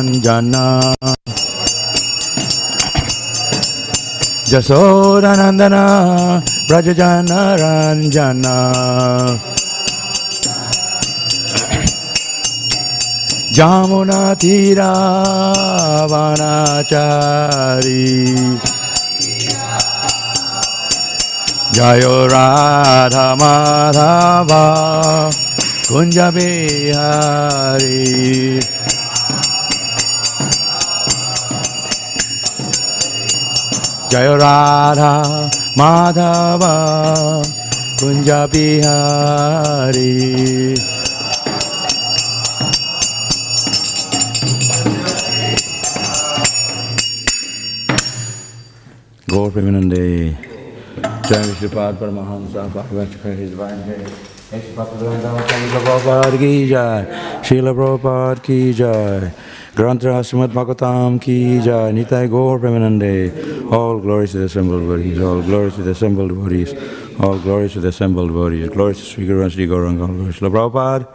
Ranjana Jasodanandana Brajajana Ranjana. Jamuna Tira Vanachari. Jayo Radha जय राधा माधव कुंज बिहारी। गौर प्रेमानंदे जय श्रीपाद परमहंसा भागवत हिज वाइन है श्रील प्रभुपाद की जय। श्रील प्रभुपाद की जाए Grantra Srimad Bhagavatam ki jai, Nitai Gaur Premanande, all glories to the assembled devotees, all glories to the assembled devotees, all glories to the assembled devotees, glories to Sri Guru and Sri Gauranga, all glories to Prabhupada.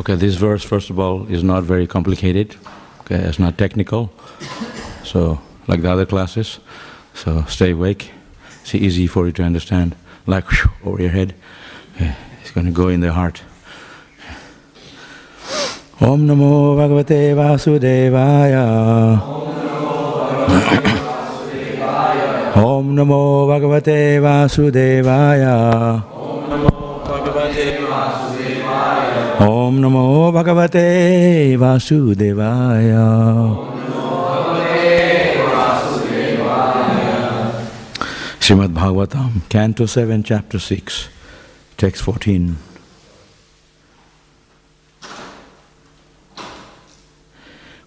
Okay, this verse, first of all, is not very complicated. Okay, it's not technical. So, like the other classes. So, stay awake. It's easy for you to understand. Like whew, over your head. Okay, it's going to go in the heart. Om Namo Bhagavate Vasudevaya. Om Namo Bhagavate Vasudevaya. Om Namo Bhagavate Vasudevaya. Srimad Bhagavatam, Canto 7, Chapter 6, Text 14.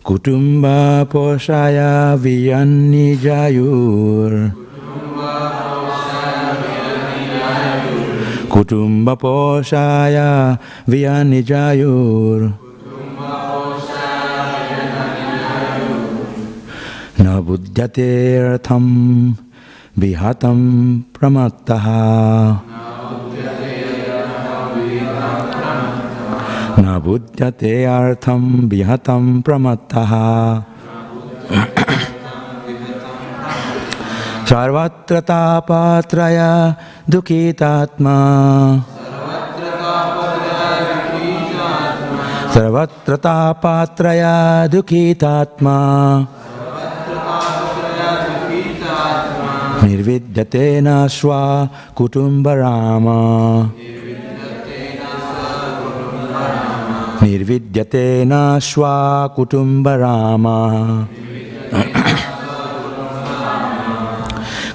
Kutumba poshaya viyanni कुटुम्बपोषाय वियानिजायुर् न बुध्यतेऽर्थं विहतं प्रमत्तः न बुध्यते अर्थं विहतं सर्वत्र तापात्रय दुःखितात्मा। सर्वत्र तापात्रय दुःखितात्मा। निर्विद्यते न स्वा कुटुम्बरामा। निर्विद्यते न स्वा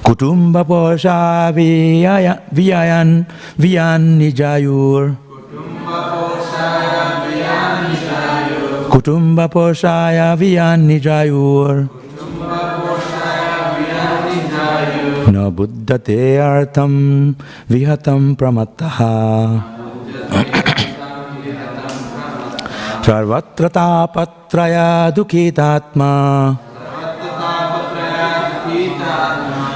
Kutumba posa viyan viyayan viyan nijayur. Kutumba posaya viyan nijayur. Na buddhate artam vihatam pramattaha. Sarvatra tapatraya dukitatma.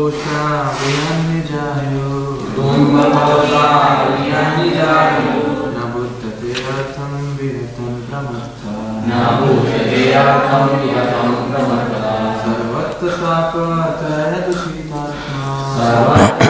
कुटुम्बकोशा विहन्निजायो कुटुम्बपोषायानिजायो न बुद्धते अर्थं विरतं प्रमत्ता न भूषतेऽर्थं विहतं प्रमत्तः सर्वत्र तापत्रय दुःखितात्मा सर्वत्र तापत्रयोपितात्मा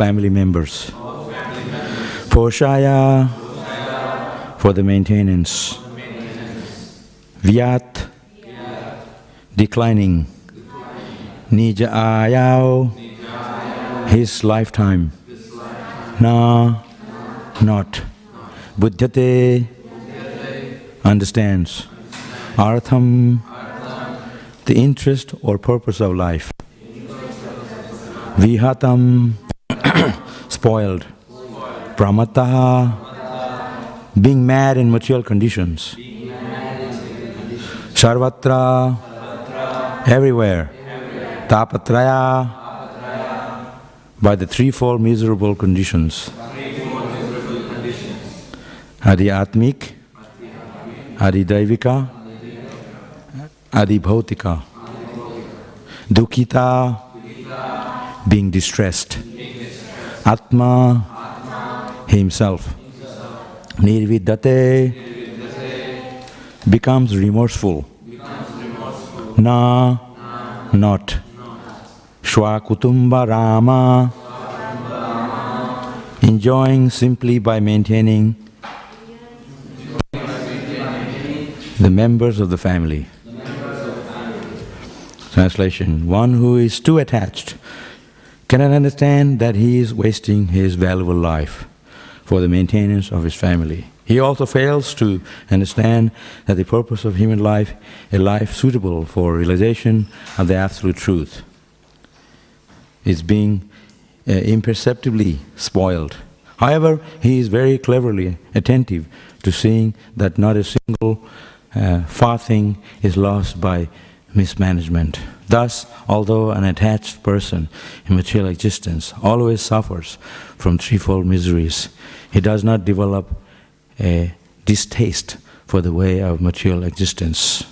family members. For Poshaya for the maintenance. Vyat declining. Nija ayao his lifetime. Na not. Buddhate understands. Artham the interest or purpose of life. Vihatam, spoiled. Pramataha, being mad in material conditions. Sarvatra, everywhere. Tapatraya, by the threefold miserable conditions. Adi Atmik, Adi Daivika, Adi Bhautika. Dukkita, being distressed. Atma, himself. Nirvidate, becomes remorseful. Na, not. Shwakutumba Rama, enjoying simply by maintaining the members of the family. Translation One who is too attached cannot understand that he is wasting his valuable life for the maintenance of his family. He also fails to understand that the purpose of human life, a life suitable for realization of the absolute truth, is being uh, imperceptibly spoiled. However, he is very cleverly attentive to seeing that not a single uh, farthing is lost by mismanagement. Thus, although an attached person in material existence always suffers from threefold miseries, he does not develop a distaste for the way of material existence.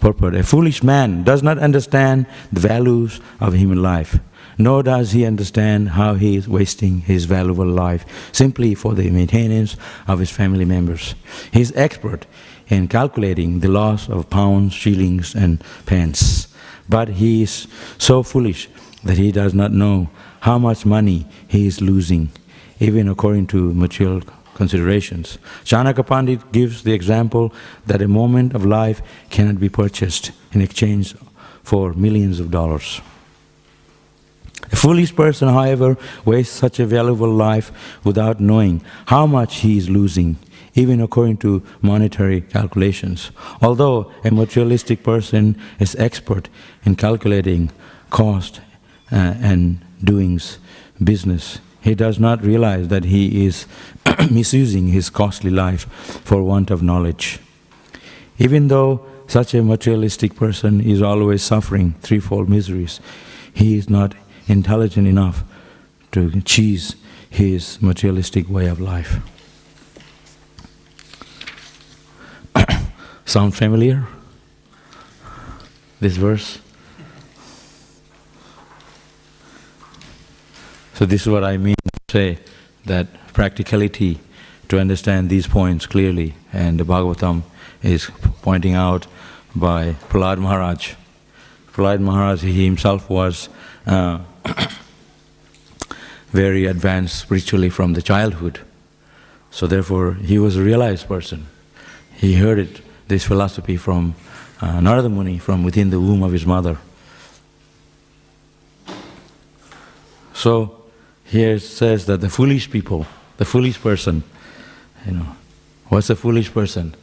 Purport A foolish man does not understand the values of human life, nor does he understand how he is wasting his valuable life simply for the maintenance of his family members. He is expert in calculating the loss of pounds, shillings, and pence, but he is so foolish that he does not know how much money he is losing, even according to material considerations. Chanakya Pandit gives the example that a moment of life cannot be purchased in exchange for millions of dollars. A foolish person, however, wastes such a valuable life without knowing how much he is losing, even according to monetary calculations. Although a materialistic person is expert in calculating cost uh, and doings, business, he does not realize that he is misusing his costly life for want of knowledge. Even though such a materialistic person is always suffering threefold miseries, he is not intelligent enough to choose his materialistic way of life. Sound familiar? This verse? So, this is what I mean to say that practicality to understand these points clearly, and the Bhagavatam is pointing out by Prahlad Maharaj. Prahlad Maharaj, he himself was uh, very advanced spiritually from the childhood. So, therefore, he was a realized person. he heard it, this philosophy from uh, Narada Muni, from within the womb of his mother. So here it says that the foolish people, the foolish person, you know, what's a foolish person?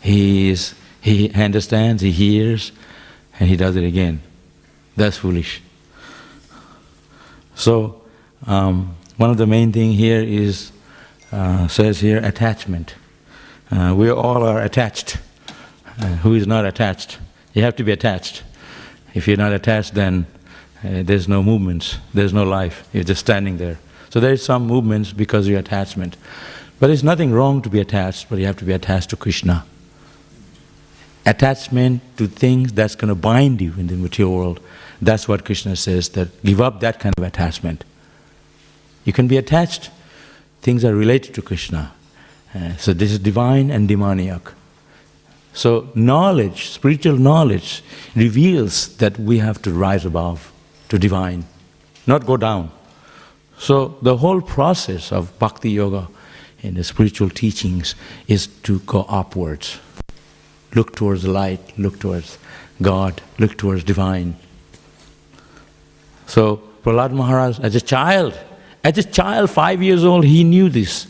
He is he understands, he hears, and he does it again. That's foolish. So um, one of the main thing here is uh, says here attachment. Uh, we all are attached. Uh, who is not attached? You have to be attached. If you're not attached, then uh, there's no movements, there's no life. You're just standing there. So there is some movements because of your attachment. But there's nothing wrong to be attached, but you have to be attached to Krishna. Attachment to things that's going to bind you in the material world. That's what Krishna says, that give up that kind of attachment. You can be attached, things are related to Krishna. Uh, so this is divine and demoniac. So knowledge, spiritual knowledge, reveals that we have to rise above to divine, not go down. So the whole process of bhakti yoga in the spiritual teachings is to go upwards. Look towards the light, look towards God, look towards divine. So Prahlad Maharaj, as a child, as a child, five years old, he knew this.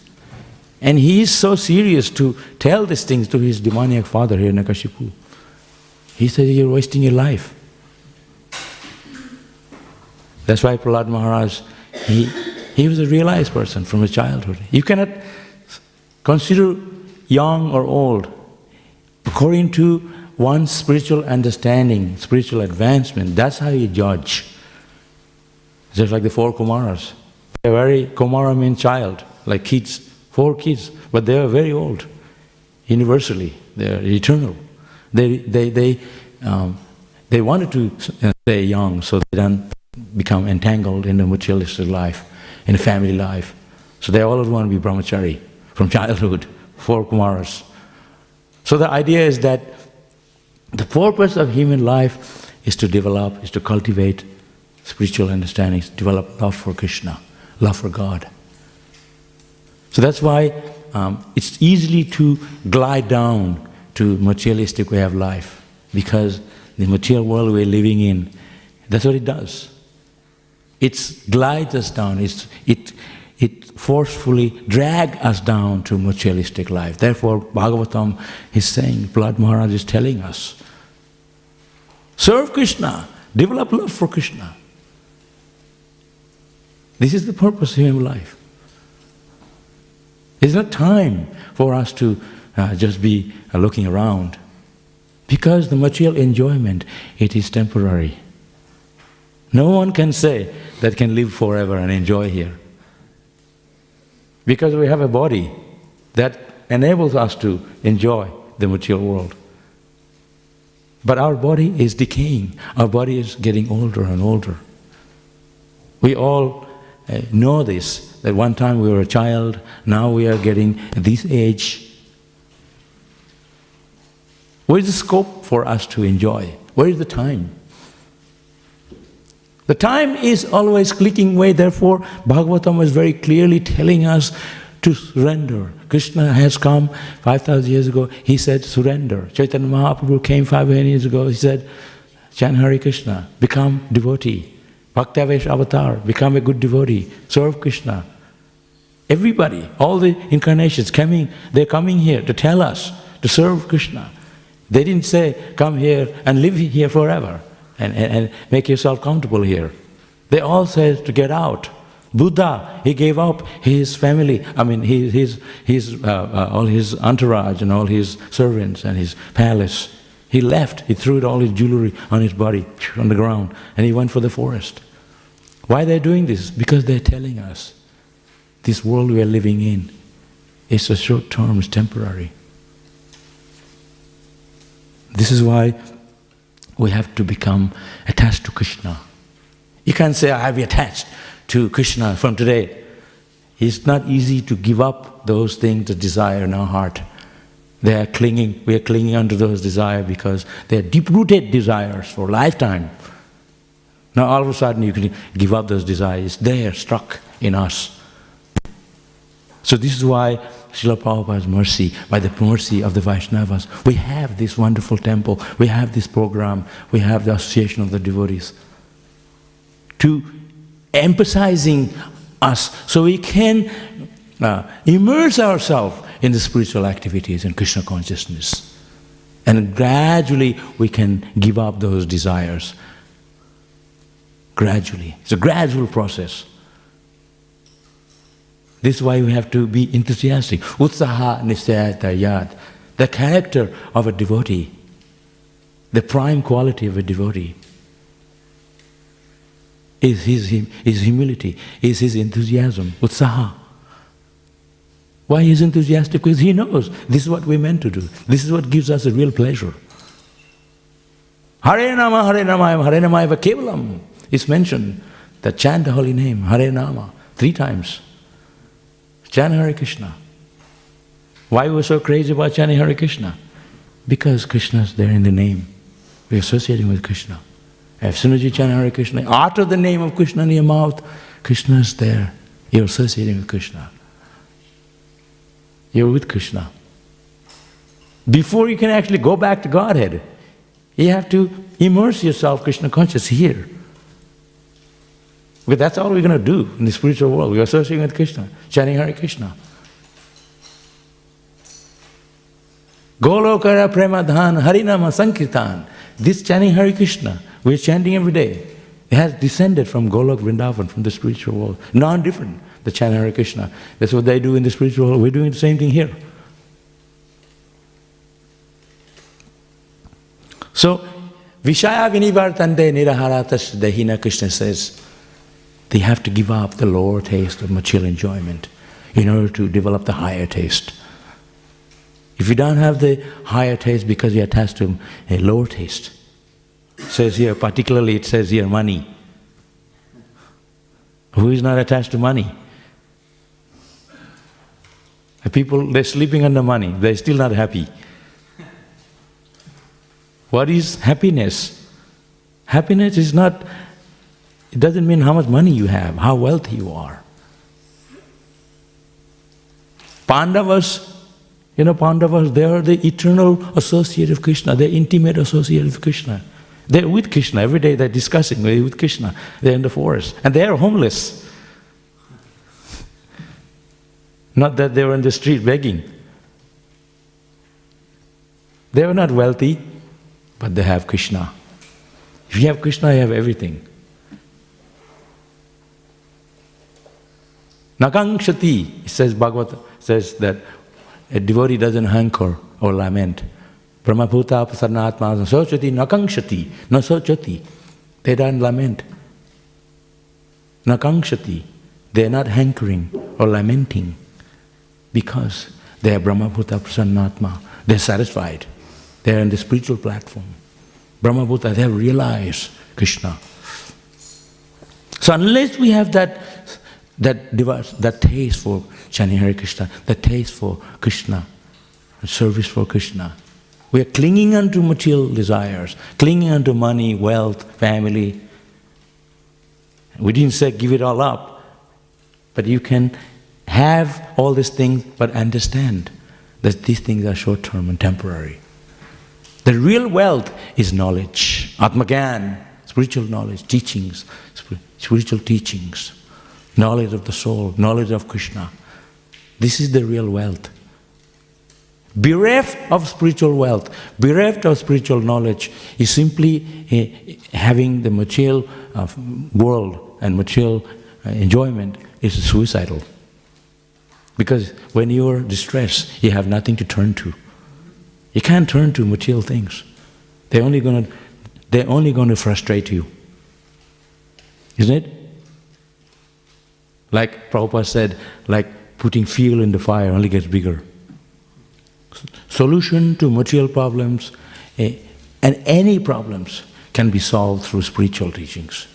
And he is so serious to tell these things to his demoniac father, Hiranyakashipu. He says, You're wasting your life. That's why Prahlad Maharaj, he, he was a realized person from his childhood. You cannot consider young or old according to one's spiritual understanding, spiritual advancement. That's how you judge. Just like the four Kumaras. They're very, Kumara means child, like kids, four kids, but they are very old, universally. They're eternal. They, they, they, um, they wanted to stay young so they don't become entangled in the materialistic life, in the family life. So they always want to be brahmachari from childhood, four Kumaras. So the idea is that the purpose of human life is to develop, is to cultivate spiritual understandings, develop love for Krishna, love for God. So that's why um, it's easily to glide down to materialistic way of life because the material world we're living in, that's what it does. It glides us down, it's, it, it forcefully drags us down to materialistic life. Therefore, Bhagavatam is saying, Prahlad Maharaj is telling us, serve Krishna, develop love for Krishna. This is the purpose of human life. It's not time for us to uh, just be uh, looking around because the material enjoyment, it is temporary. No one can say that can live forever and enjoy here. Because we have a body that enables us to enjoy the material world. But our body is decaying, our body is getting older and older. We all uh, know this that one time we were a child, now we are getting this age. Where is the scope for us to enjoy? Where is the time? The time is always clicking away, therefore, Bhagavatam is very clearly telling us to surrender. Krishna has come 5,000 years ago, he said, surrender. Chaitanya Mahaprabhu came 500 years ago, he said, Hare Krishna, become devotee. Bhaktavesh avatar, become a good devotee, serve Krishna. Everybody, all the incarnations coming, they're coming here to tell us to serve Krishna. They didn't say, come here and live here forever and, and, and make yourself comfortable here. They all said to get out. Buddha, he gave up his family, I mean, his, his, his, uh, uh, all his entourage and all his servants and his palace. He left, he threw all his jewelry on his body, on the ground, and he went for the forest. Why they're doing this? Because they're telling us this world we are living in is a short term, it's temporary. This is why we have to become attached to Krishna. You can't say, I have attached to Krishna from today. It's not easy to give up those things, the desire in our heart. They are clinging, we are clinging onto those desires because they are deep rooted desires for lifetime. Now all of a sudden you can give up those desires. They are struck in us. So this is why Srila Prabhupada's mercy, by the mercy of the Vaishnavas, we have this wonderful temple, we have this program, we have the association of the devotees. To emphasizing us so we can uh, immerse ourselves in the spiritual activities and Krishna consciousness. And gradually we can give up those desires. Gradually. It's a gradual process. This is why we have to be enthusiastic. Utsaha nisayata yad. The character of a devotee, the prime quality of a devotee, is his, his humility, is his enthusiasm, utsaha. Why he is enthusiastic? Because he knows this is what we're meant to do. This is what gives us a real pleasure. Hare Nama, Hare Nama, Hare Nama Eva Kevalam is mentioned. That chant the holy name, Hare Nama, three times. Chant Hare Krishna. Why we're so crazy about chanting Hare Krishna? Because Krishna is there in the name. We're associating with Krishna. As soon as you chant Hare Krishna, utter the name of Krishna in your mouth, Krishna is there. You're associating with Krishna. You're with Krishna. Before you can actually go back to Godhead, you have to immerse yourself Krishna conscious here. Because that's all we're going to do in the spiritual world. We're associating with Krishna, chanting Hare Krishna. Golokara Premadhan Harinama Sankirtan. This chanting Hare Krishna, we're chanting every day. It has descended from Golok Vrindavan, from the spiritual world. Non different, the chant Hare Krishna. That's what they do in the spiritual world. We're doing the same thing here. So, Vishaya Vinivartande Niraharatas Dahina Krishna says, they have to give up the lower taste of material enjoyment in order to develop the higher taste. If you don't have the higher taste because you're attached to a lower taste, says here, particularly it says here money. Who is not attached to money? The people, they're sleeping under money, they're still not happy. What is happiness? Happiness is not, it doesn't mean how much money you have, how wealthy you are. Pandavas, you know, Pandavas, they are the eternal associate of Krishna, they're intimate associate of Krishna. They're with Krishna every day, they're discussing, with Krishna, they're in the forest, and they are homeless. Not that they were in the street begging. They were not wealthy, but they have Krishna. If you have Krishna, you have everything. Nakangshati, says Bhagavad says that a devotee doesn't hanker or lament. Brahmabhuta prasannatma sochati nakangshati, no sochati. They don't lament. Nakangshati, they are not hankering or lamenting because they are Brahmabhuta Prasannatma. They're satisfied. They're on the spiritual platform. Brahmabhuta, they have realized Krishna. So unless we have that, that device, that taste for chanting Hare Krishna, that taste for Krishna, service for Krishna, we are clinging unto material desires, clinging unto money, wealth, family. We didn't say give it all up, but you can have all these things, but understand that these things are short term and temporary. The real wealth is knowledge, Atmagan, spiritual knowledge, teachings, spiritual teachings, knowledge of the soul, knowledge of Krishna. This is the real wealth. Bereft of spiritual wealth, bereft of spiritual knowledge is simply uh, having the material world and material uh, enjoyment is suicidal. Because when you are distressed, you have nothing to turn to. You can't turn to material things. They're only going to, they're only to frustrate you. Isn't it? Like Prabhupada said, like putting fuel in the fire only gets bigger. Solution to material problems eh, and any problems can be solved through spiritual teachings.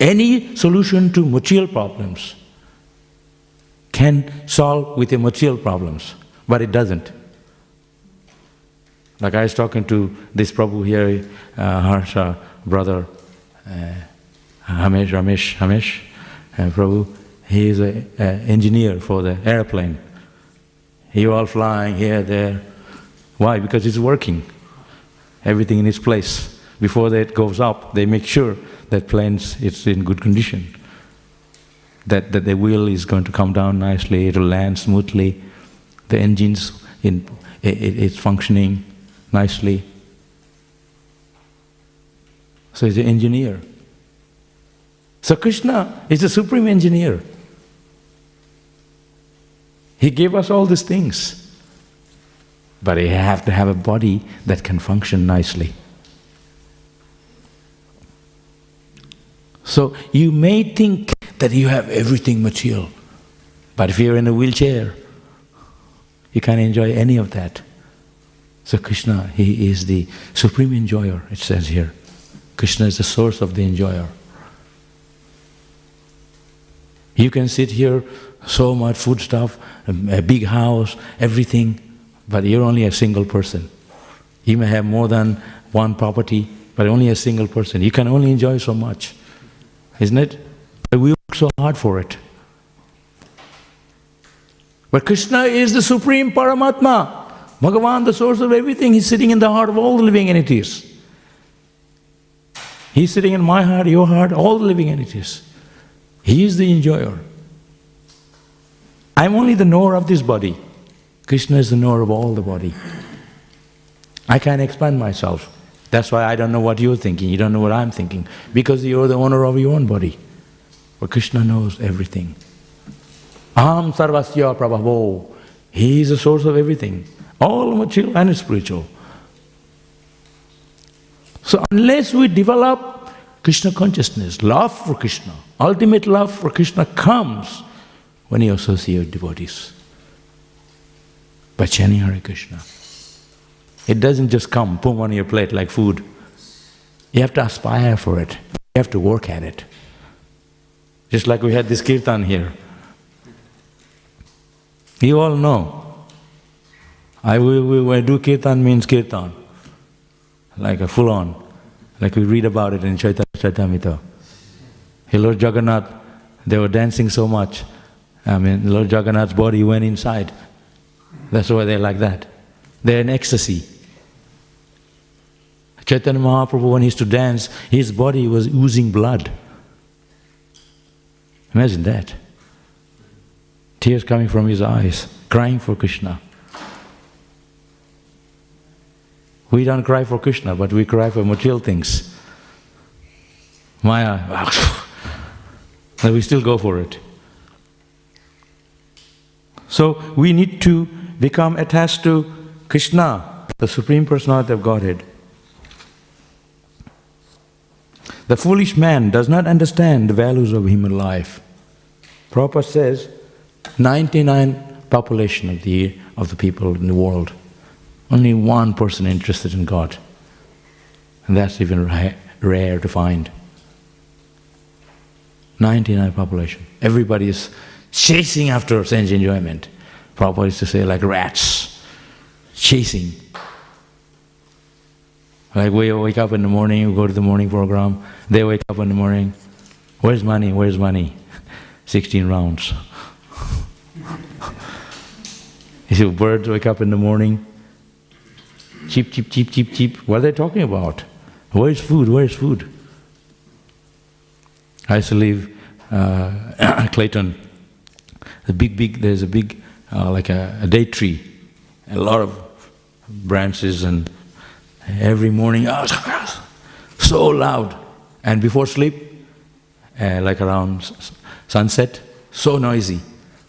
Any solution to material problems can solve with the material problems, but it doesn't. Like I was talking to this Prabhu here, uh, Harsha brother, uh, Hamesh, Ramesh, Hamesh, uh, Prabhu, he is an engineer for the airplane. You all flying here, there. Why? Because it's working. Everything in its place. Before that goes up, they make sure that planes it's in good condition. That, that the wheel is going to come down nicely, it'll land smoothly, the engine's in, it, it's functioning nicely. So he's an engineer. So Krishna is the supreme engineer. He gave us all these things. But you have to have a body that can function nicely. So you may think that you have everything material, but if you're in a wheelchair, you can't enjoy any of that. So Krishna, He is the supreme enjoyer, it says here. Krishna is the source of the enjoyer. You can sit here, so much food stuff, a, big house, everything, but you're only a single person. You may have more than one property, but only a single person. You can only enjoy so much, isn't it? But we work so hard for it. But Krishna is the supreme Paramatma. Bhagavan, the source of everything, He's sitting in the heart of all the living entities. He's sitting in my heart, your heart, all the living entities. He is the enjoyer. I'm only the knower of this body. Krishna is the knower of all the body. I can't expand myself. That's why I don't know what you're thinking, you don't know what I'm thinking, because you're the owner of your own body. But Krishna knows everything. Aham sarvasya prabhavo. He is the source of everything, all material and spiritual. So unless we develop Krishna consciousness, love for Krishna, ultimate love for Krishna comes when you associate devotees. By chanting Hare Krishna. It doesn't just come, boom on your plate like food. You have to aspire for it. You have to work at it. Just like we had this kirtan here. You all know. I we, we, do kirtan means kirtan, like a full on, like we read about it in Chaitanya Charitamrita. Hey, Lord Jagannath, they were dancing so much. I mean, Lord Jagannath's body went inside. That's why they're like that. They're in ecstasy. Chaitanya Mahaprabhu, when he used to dance, his body was oozing blood. Imagine that. Tears coming from his eyes, crying for Krishna. We don't cry for Krishna, but we cry for material things. Maya, but we still go for it. So we need to become attached to Krishna, the Supreme Personality of Godhead. The foolish man does not understand the values of human life. Prabhupada says 99 population of the, of the people in the world, only one person interested in God. And that's even ra- rare to find. 99 population. Everybody is chasing after sense enjoyment. Prabhupada used to say like rats, chasing. Like we wake up in the morning, we go to the morning program, they wake up in the morning, where's money, where's money? 16 rounds. you see, birds wake up in the morning, cheep, cheep, cheep, cheep, cheep. What are they talking about? Where's food, where's food? I used to live uh, Clayton. The big, big, there's a big, uh, like a, a date tree, a lot of branches, and every morning, so loud. And before sleep, uh, like around sunset, so noisy.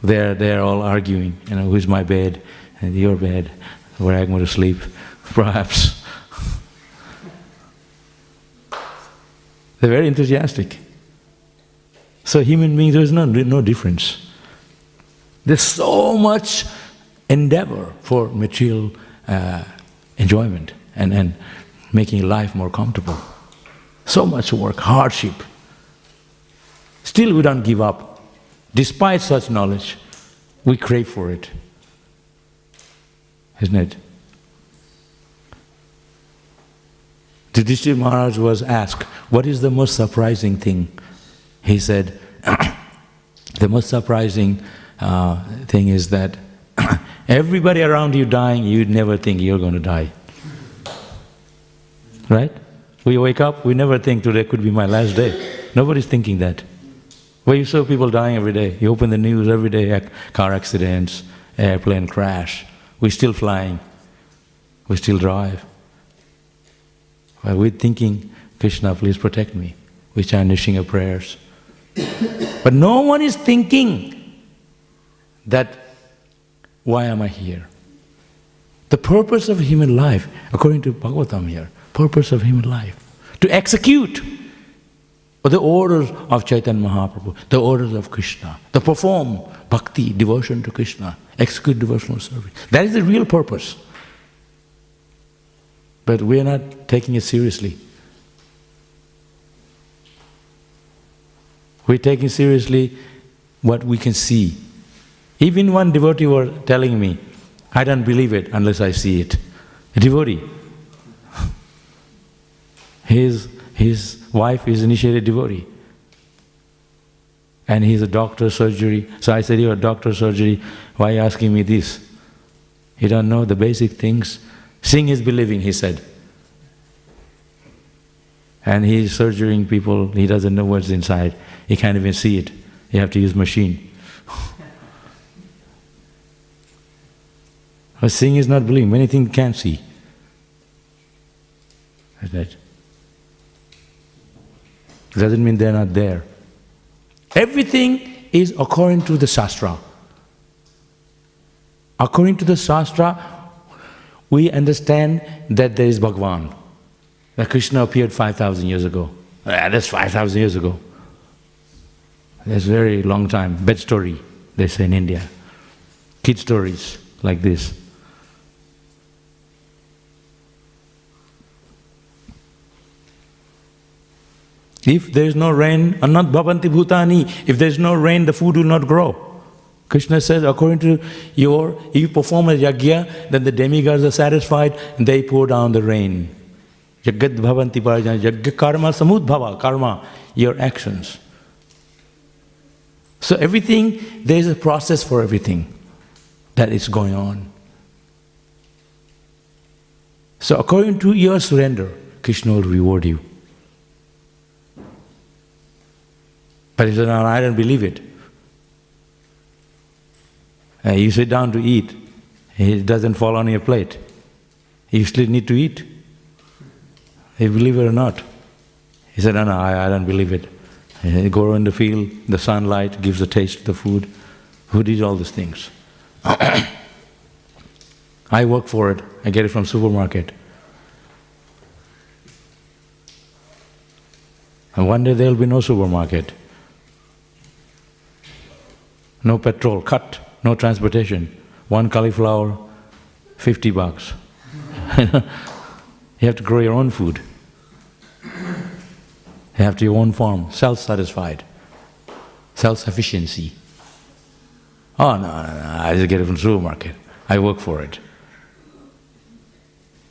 They're, they're all arguing, you know, who's my bed and your bed, where I'm going to sleep, perhaps. They're very enthusiastic. So human beings, there's no, no difference. There's so much endeavor for material uh, enjoyment and, and making life more comfortable. So much work, hardship. Still, we don't give up. Despite such knowledge, we crave for it. Isn't it? Yudhishthira Maharaj was asked, What is the most surprising thing? He said, The most surprising uh, thing is that everybody around you dying, you'd never think you're going to die. Right? We wake up, we never think today could be my last day. Nobody's thinking that. Where you saw people dying every day, you open the news every day, car accidents, airplane crash. We're still flying, we still drive. While we're thinking, Krishna, please protect me. We're chanting our prayers. But no one is thinking that why am I here? The purpose of human life, according to Bhagavatam here, purpose of human life, to execute the orders of Chaitanya Mahaprabhu, the orders of Krishna, to perform bhakti, devotion to Krishna, execute devotional service. That is the real purpose. But we are not taking it seriously. We're taking seriously what we can see. Even one devotee was telling me, I don't believe it unless I see it. A devotee. His, his wife is initiated devotee. And he's a doctor surgery. So I said, You're a doctor surgery, why are you asking me this? You don't know the basic things. Seeing is believing, he said. And he's surgerying people, he doesn't know what's inside. He can't even see it. You have to use machine. But seeing is not believing. Many things can't see. Like that. Doesn't mean they're not there. Everything is according to the Shastra. According to the Shastra, we understand that there is Bhagwan, that Krishna appeared 5,000 years ago. That's 5,000 years ago. That's a very long time. Bed story, they say in India. Kid stories like this. If there is no rain, uh, anat bhavanti bhutani, if there is no rain, the food will not grow. Krishna says, according to your, if you perform a yajna, then the demigods are satisfied and they pour down the rain. Jagat bhavanti parajana, yajna karma samudbhava, karma, your actions. So everything, there is a process for everything that is going on. So according to your surrender, Krishna will reward you. But he said, no, I don't believe it. Uh, you sit down to eat, it doesn't fall on your plate. You still need to eat. You believe it or not. He said, no, no, I, I don't believe it. Uh, go in the field, the sunlight gives a taste to the food. Who did all these things? I work for it. I get it from supermarket. And one day there will be no supermarket. No petrol, cut, no transportation. One cauliflower, 50 bucks. you have to grow your own food. You have to your own farm, self-satisfied, self-sufficiency. Oh, no, no, no, I just get it from the supermarket. I work for it.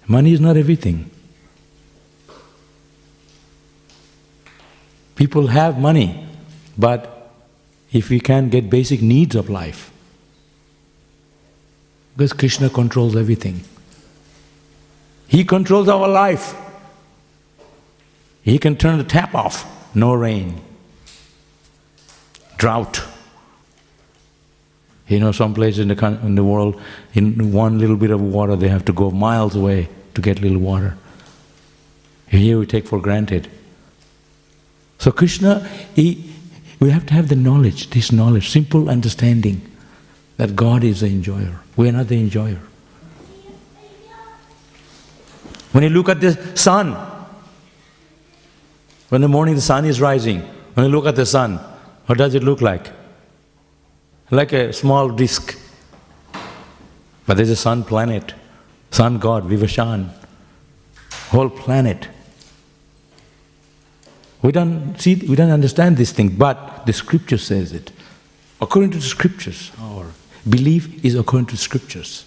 Money is not everything. People have money, but if we can't get basic needs of life, because Krishna controls everything. He controls our life. He can turn the tap off, no rain, drought. You know, some places in the, in the world, in one little bit of water, they have to go miles away to get little water. Here we take for granted. So Krishna, he, we have to have the knowledge, this knowledge, simple understanding that God is the enjoyer. We are not the enjoyer. When you look at the sun, when the morning the sun is rising, when you look at the sun, what does it look like? Like a small disk. But there's a sun planet, sun god, Vivasvan, whole planet. We don't see, we don't understand this thing, but the scripture says it. According to the scriptures, our belief is according to scriptures,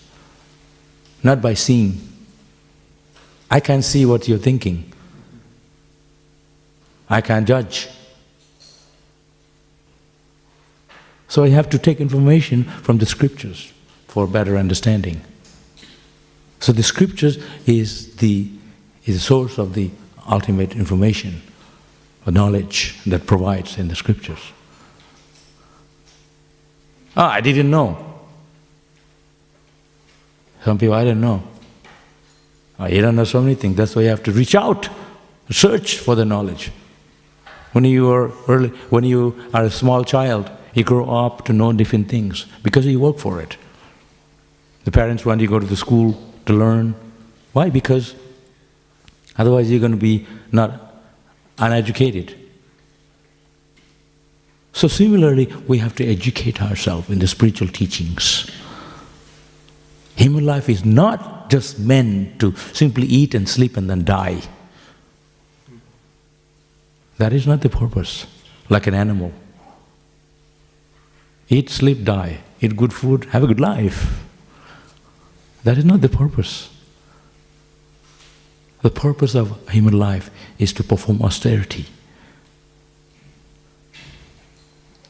not by seeing. I can't see what you're thinking. I can't judge. So I have to take information from the scriptures for better understanding. So the scriptures is the, is the source of the ultimate information, or knowledge that provides in the scriptures. Ah, I didn't know. Some people, I don't know. Ah, you don't know so many things. That's why you have to reach out, search for the knowledge. When you are early, when you are a small child, you grow up to know different things because you work for it. The parents want you to go to the school to learn. Why? Because otherwise you're going to be not uneducated. So similarly, we have to educate ourselves in the spiritual teachings. Human life is not just meant to simply eat and sleep and then die. That is not the purpose, like an animal. Eat, sleep, die. Eat good food, have a good life. That is not the purpose. The purpose of human life is to perform austerity,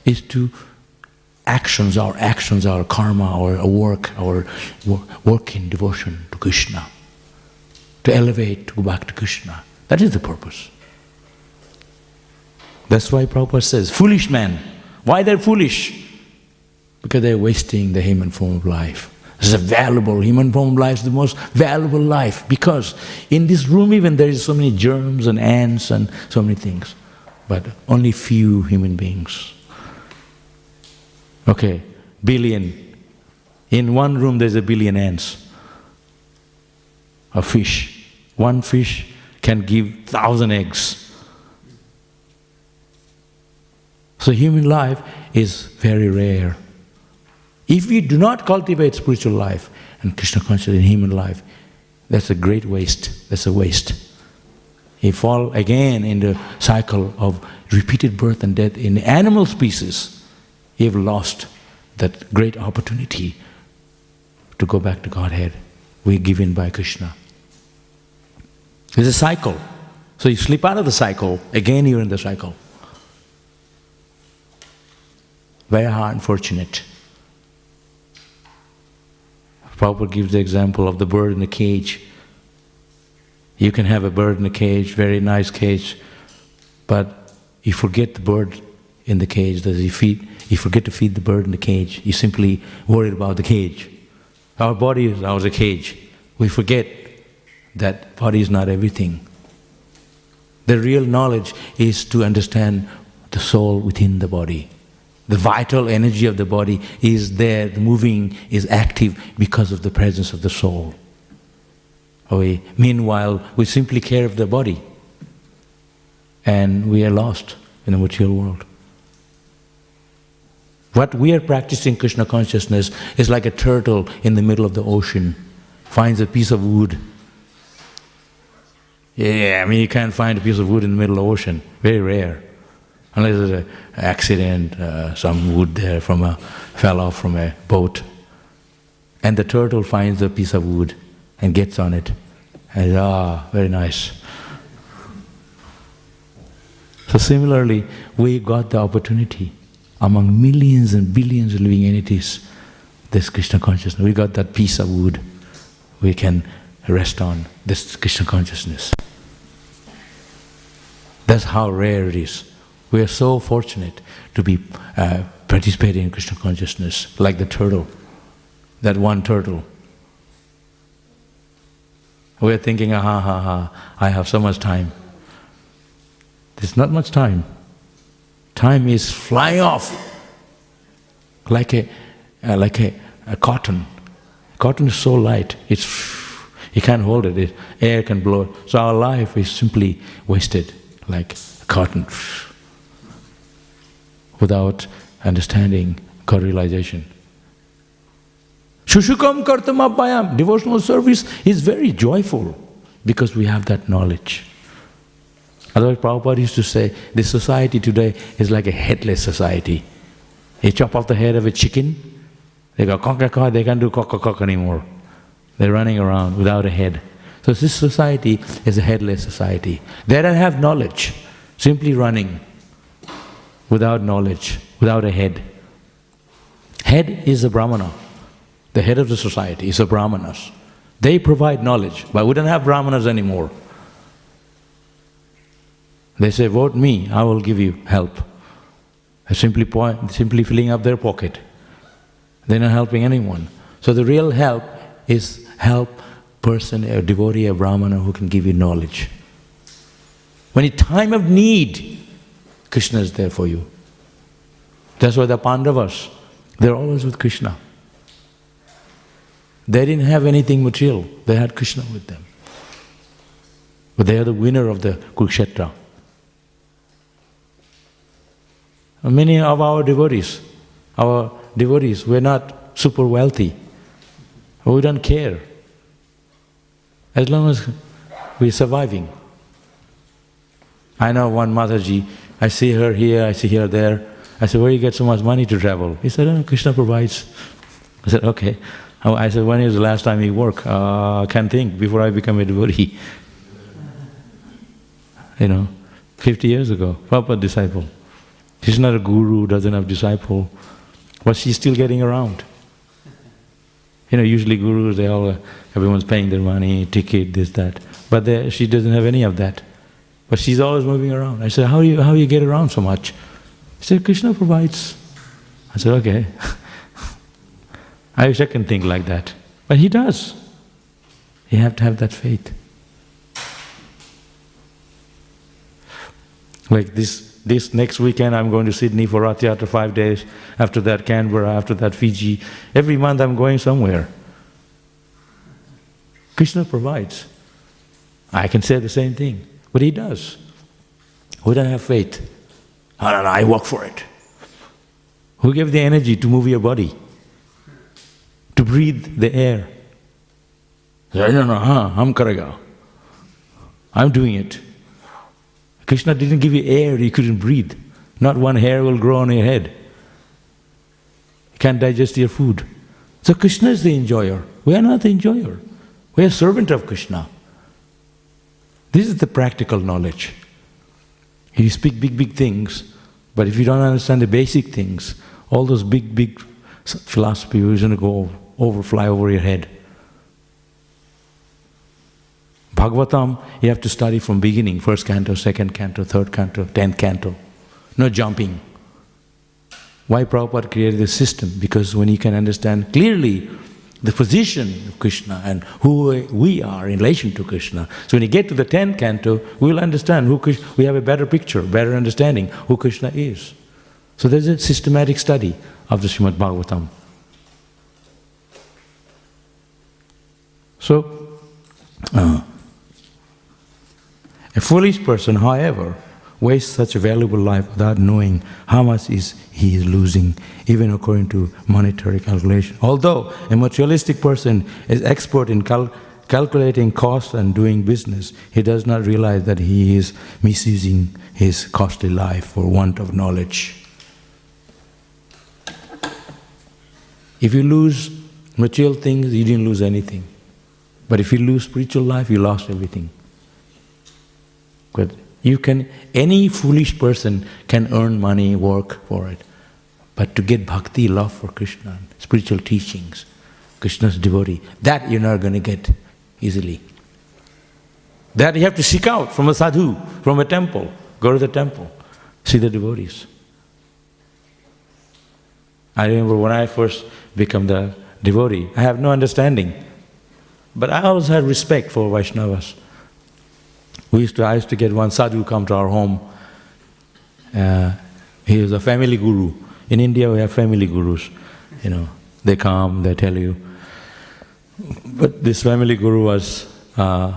is to actions, our actions, our karma, our work, our work in devotion to Krishna, to elevate, to go back to Krishna. That is the purpose. That's why Prabhupada says, foolish man. Why they're foolish? Because they're wasting the human form of life. Is a valuable, human form of life is the most valuable life because in this room even there is so many germs and ants and so many things. But only few human beings. Okay, billion. In one room there's a billion ants. A fish. One fish can give thousand eggs. So human life is very rare. If we do not cultivate spiritual life and Krishna consciousness in human life, that's a great waste. That's a waste. You fall again in the cycle of repeated birth and death in animal species. You've lost that great opportunity to go back to Godhead. We're given by Krishna. It's a cycle. So you slip out of the cycle, again you're in the cycle. Very unfortunate. Prabhupada gives the example of the bird in a cage. You can have a bird in a cage, very nice cage, but you forget the bird in the cage. Does he feed? You forget to feed the bird in the cage. You simply worried about the cage. Our body is our cage. We forget that body is not everything. The real knowledge is to understand the soul within the body. The vital energy of the body is there, the moving is active because of the presence of the soul. We, meanwhile, we simply care of the body and we are lost in the material world. What we are practicing Krishna consciousness is like a turtle in the middle of the ocean finds a piece of wood. Yeah, I mean, you can't find a piece of wood in the middle of the ocean, very rare unless there's an accident, uh, some wood there from a fell off from a boat, and the turtle finds a piece of wood and gets on it, and ah, very nice. So similarly, we got the opportunity among millions and billions of living entities, this Krishna consciousness. We got that piece of wood we can rest on, this Krishna consciousness. That's how rare it is. We are so fortunate to be uh, participating in Krishna consciousness, like the turtle, that one turtle. We are thinking, ah, ha, ha, ha, I have so much time. There's not much time. Time is flying off like a, uh, like a, a, cotton. Cotton is so light, it's, you can't hold it, it, air can blow it. So our life is simply wasted like cotton without understanding God realization. Shushukam kartam apayam, devotional service is very joyful because we have that knowledge. Otherwise, Prabhupada used to say, this society today is like a headless society. You chop off the head of a chicken, they go cock cock, they can't do cock cock anymore. They're running around without a head. So this society is a headless society. They don't have knowledge, simply running without knowledge, without a head. Head is the Brahmana. The head of the society is the Brahmanas. They provide knowledge, but we don't have Brahmanas anymore. They say, vote me, I will give you help. Simply, point, simply filling up their pocket. They're not helping anyone. So the real help is help person, a devotee, a brahmana who can give you knowledge. When in time of need, Krishna is there for you. That's why the Pandavas, they're always with Krishna. They didn't have anything material, they had Krishna with them. But they are the winner of the Kurukshetra. Many of our devotees, our devotees, we're not super wealthy. We don't care. As long as we're surviving. I know one Mataji, I see her here, I see her there. I said, where do you get so much money to travel? He said, oh, Krishna provides. I said, okay. I said, when is the last time you work? Uh, I can't think, before I become a devotee. You know, 50 years ago, proper disciple. She's not a guru, doesn't have disciple, but she's still getting around. You know, usually gurus, they all, everyone's paying their money, ticket, this, that. But she doesn't have any of that. But she's always moving around. I said, how do you, how do you get around so much? He said, Krishna provides. I said, okay. I wish I can think like that. But he does. You have to have that faith. Like this, this next weekend, I'm going to Sydney for Rath Yatra five days. After that, Canberra. After that, Fiji. Every month, I'm going somewhere. Krishna provides. I can say the same thing, but he does. Who don't have faith. I don't know, I work for it. Who gave the energy to move your body? To breathe the air? I don't know, huh? I'm Karega. I'm doing it. Krishna didn't give you air, you couldn't breathe. Not one hair will grow on your head. You can't digest your food. So Krishna is the enjoyer. We are not the enjoyer. We are servant of Krishna. This is the practical knowledge. You speak big, big things, but if you don't understand the basic things, all those big, big philosophy is going to go over, fly over your head. Bhagavatam, you have to study from beginning, first canto, second canto, third canto, tenth canto. No jumping. Why Prabhupada created this system? Because when you can understand clearly the position of Krishna and who we are in relation to Krishna. So when you get to the tenth canto, we'll understand who Krishna, we have a better picture, better understanding who Krishna is. So there's a systematic study of the Srimad Bhagavatam. So, uh, a foolish person, however, wastes such a valuable life without knowing how much is he is losing, even according to monetary calculation. Although a materialistic person is expert in cal- calculating costs and doing business, he does not realize that he is misusing his costly life for want of knowledge. If you lose material things, you didn't lose anything. But if you lose spiritual life, you lost everything. But you can, any foolish person can earn money, work for it. But to get bhakti, love for Krishna, spiritual teachings, Krishna's devotee, that you're not going to get easily. That you have to seek out from a sadhu, from a temple. Go to the temple, see the devotees. I remember when I first became the devotee, I have no understanding. But I always had respect for Vaishnavas. We used to, I used to get one sadhu come to our home. Uh, he was a family guru. In India, we have family gurus. You know, they come, they tell you. But this family guru was uh,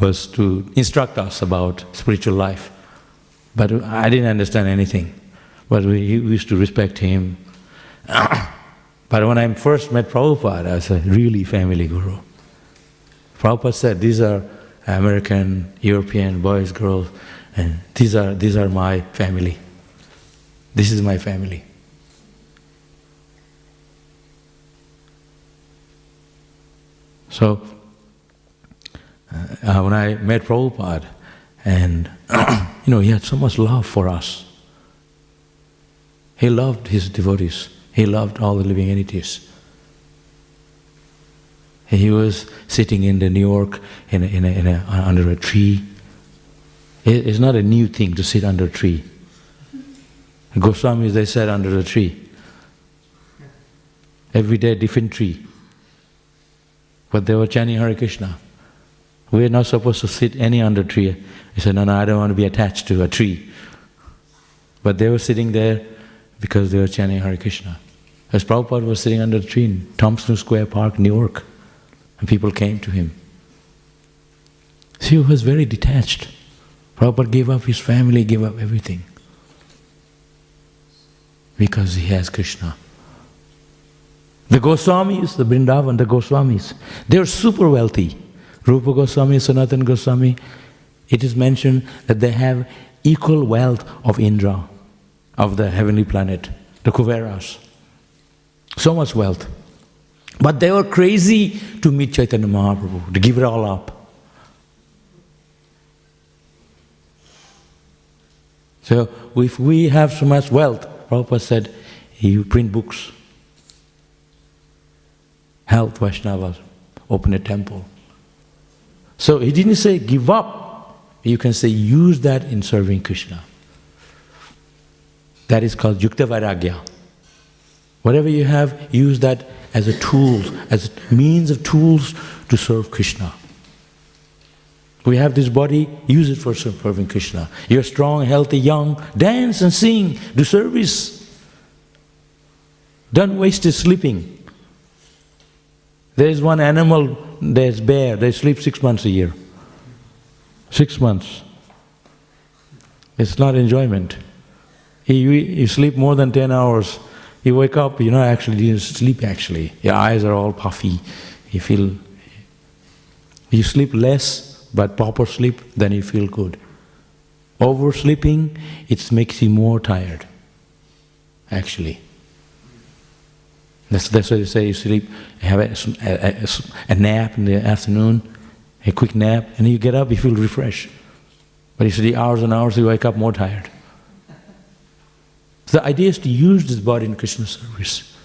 was to instruct us about spiritual life. But I didn't understand anything. But we, we used to respect him. but when I first met Prabhupada, I was a really family guru. Prabhupada said, these are American, European boys, girls, and these are, these are my family. This is my family. So, uh, when I met Prabhupada, and you know, he had so much love for us. He loved his devotees. He loved all the living entities. He was sitting in the New York in a, in a, in a, uh, under a tree. It's not a new thing to sit under a tree. Goswamis, they sat under a tree. Every day, different tree. But they were chanting Hare Krishna. We are not supposed to sit any under tree. He said, no, no, I don't want to be attached to a tree. But they were sitting there because they were chanting Hare Krishna. As Prabhupada was sitting under a tree in Tompkins Square Park, New York, and people came to him. He was very detached. Prabhupada gave up his family, gave up everything. Because he has Krishna. The Goswamis, the Vrindavan, the Goswamis, they are super wealthy. Rupa Goswami, Sanatan Goswami, it is mentioned that they have equal wealth of Indra, of the heavenly planet, the Kuveras. So much wealth. But they were crazy to meet Chaitanya Mahaprabhu, to give it all up. So if we have so much wealth, Prabhupada said, you print books, help Vaishnavas, open a temple. So he didn't say give up, you can say use that in serving Krishna. That is called Yukta Vairagya. Whatever you have, use that as a tool, as a means of tools to serve Krishna. We have this body, use it for serving Krishna. You're strong, healthy, young, dance and sing, do service. Don't waste it sleeping. There is one animal, there's bear, they sleep six months a year. Six months. It's not enjoyment. You, you sleep more than 10 hours, you wake up, you're not actually sleep actually. Your eyes are all puffy. You feel, you sleep less, but proper sleep, then you feel good. Oversleeping, it makes you more tired, actually. That's, that's why they say you sleep, have a, a, a, nap in the afternoon, a quick nap, and you get up, you feel refreshed. But you sleep hours and hours, you wake up more tired. The idea is to use this body in Krishna service.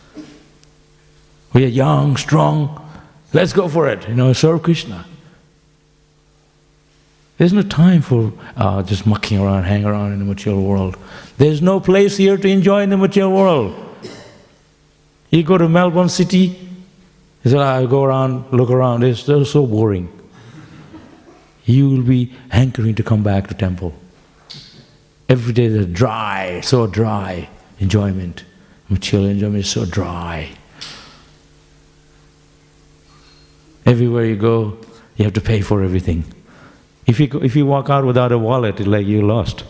We are young, strong, let's go for it, you know, serve Krishna. There's no time for uh, just mucking around, hang around in the material world. There's no place here to enjoy in the material world. You go to Melbourne City, you say, I go around, look around, it's so boring. You will be hankering to come back to temple. Every day is dry, so dry enjoyment. Material enjoyment is so dry. Everywhere you go, you have to pay for everything. If you, if you walk out without a wallet, it's like you lost.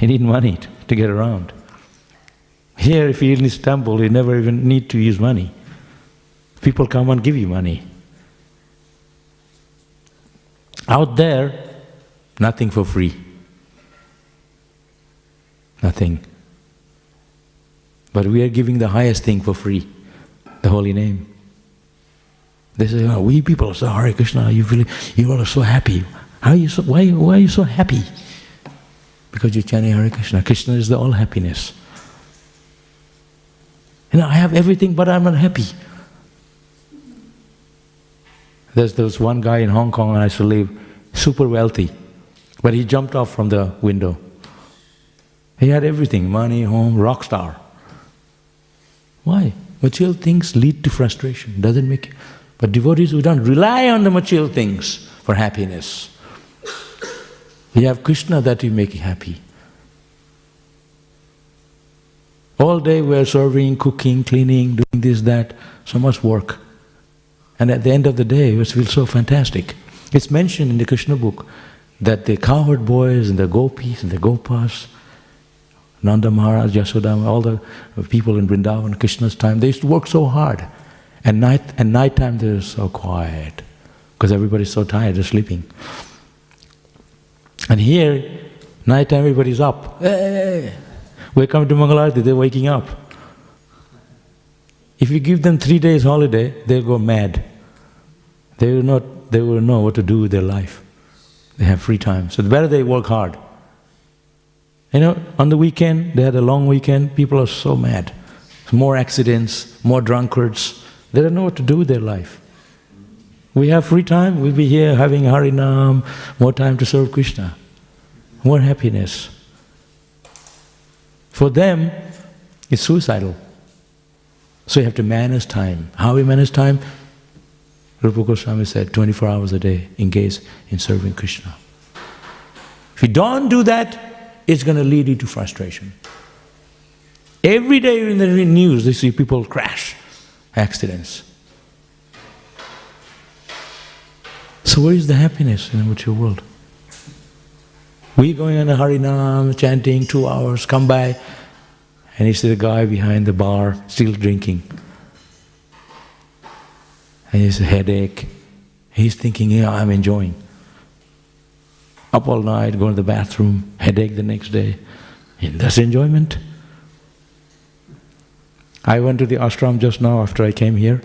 You need money to get around. Here, if you're in Istanbul, you never even need to use money. People come and give you money. Out there, nothing for free. Nothing. But we are giving the highest thing for free, the holy name. They say, oh, we people are so Hare Krishna, you feel you all are so happy. How are you so, why, why are you so happy? Because you're chanting Hare Krishna. Krishna is the all happiness. You know, I have everything, but I'm not happy. There's there was one guy in Hong Kong I used to live, super wealthy, but he jumped off from the window. He had everything, money, home, rock star. Why? Material things lead to frustration, doesn't make you. but devotees who don't rely on the material things for happiness. You have Krishna that you make you happy. All day we're serving, cooking, cleaning, doing this, that, so much work. And at the end of the day, we feel so fantastic. It's mentioned in the Krishna book that the cowherd boys and the gopis and the gopas, Nanda Maharaj, Yashoda, all the people in Vrindavan, Krishna's time, they used to work so hard. And night and night time they're so quiet because everybody's so tired, they're sleeping. And here, night time everybody's up. Eh, eh, eh, hey, we come to Mangalarti, they're waking up. If you give them three days holiday, they'll go mad. They will not they will know what to do with their life. They have free time. So the better they work hard. You know, on the weekend, they had a long weekend, people are so mad. more accidents, more drunkards. They don't know what to do with their life. We have free time, we'll be here having Harinam, more time to serve Krishna, more happiness. For them, it's suicidal. So you have to manage time. How we manage time? Rupa Goswami said 24 hours a day engage in serving Krishna. If you don't do that, it's going to lead you to frustration. Every day in the news, they see people crash, accidents. So where is the happiness in the material world? We going on a Harinam, chanting two hours, come by, and you see the guy behind the bar still drinking. And he has a headache. He's thinking, yeah, I'm enjoying. Up all night, go to the bathroom, headache the next day. And that's enjoyment. I went to the ashram just now after I came here,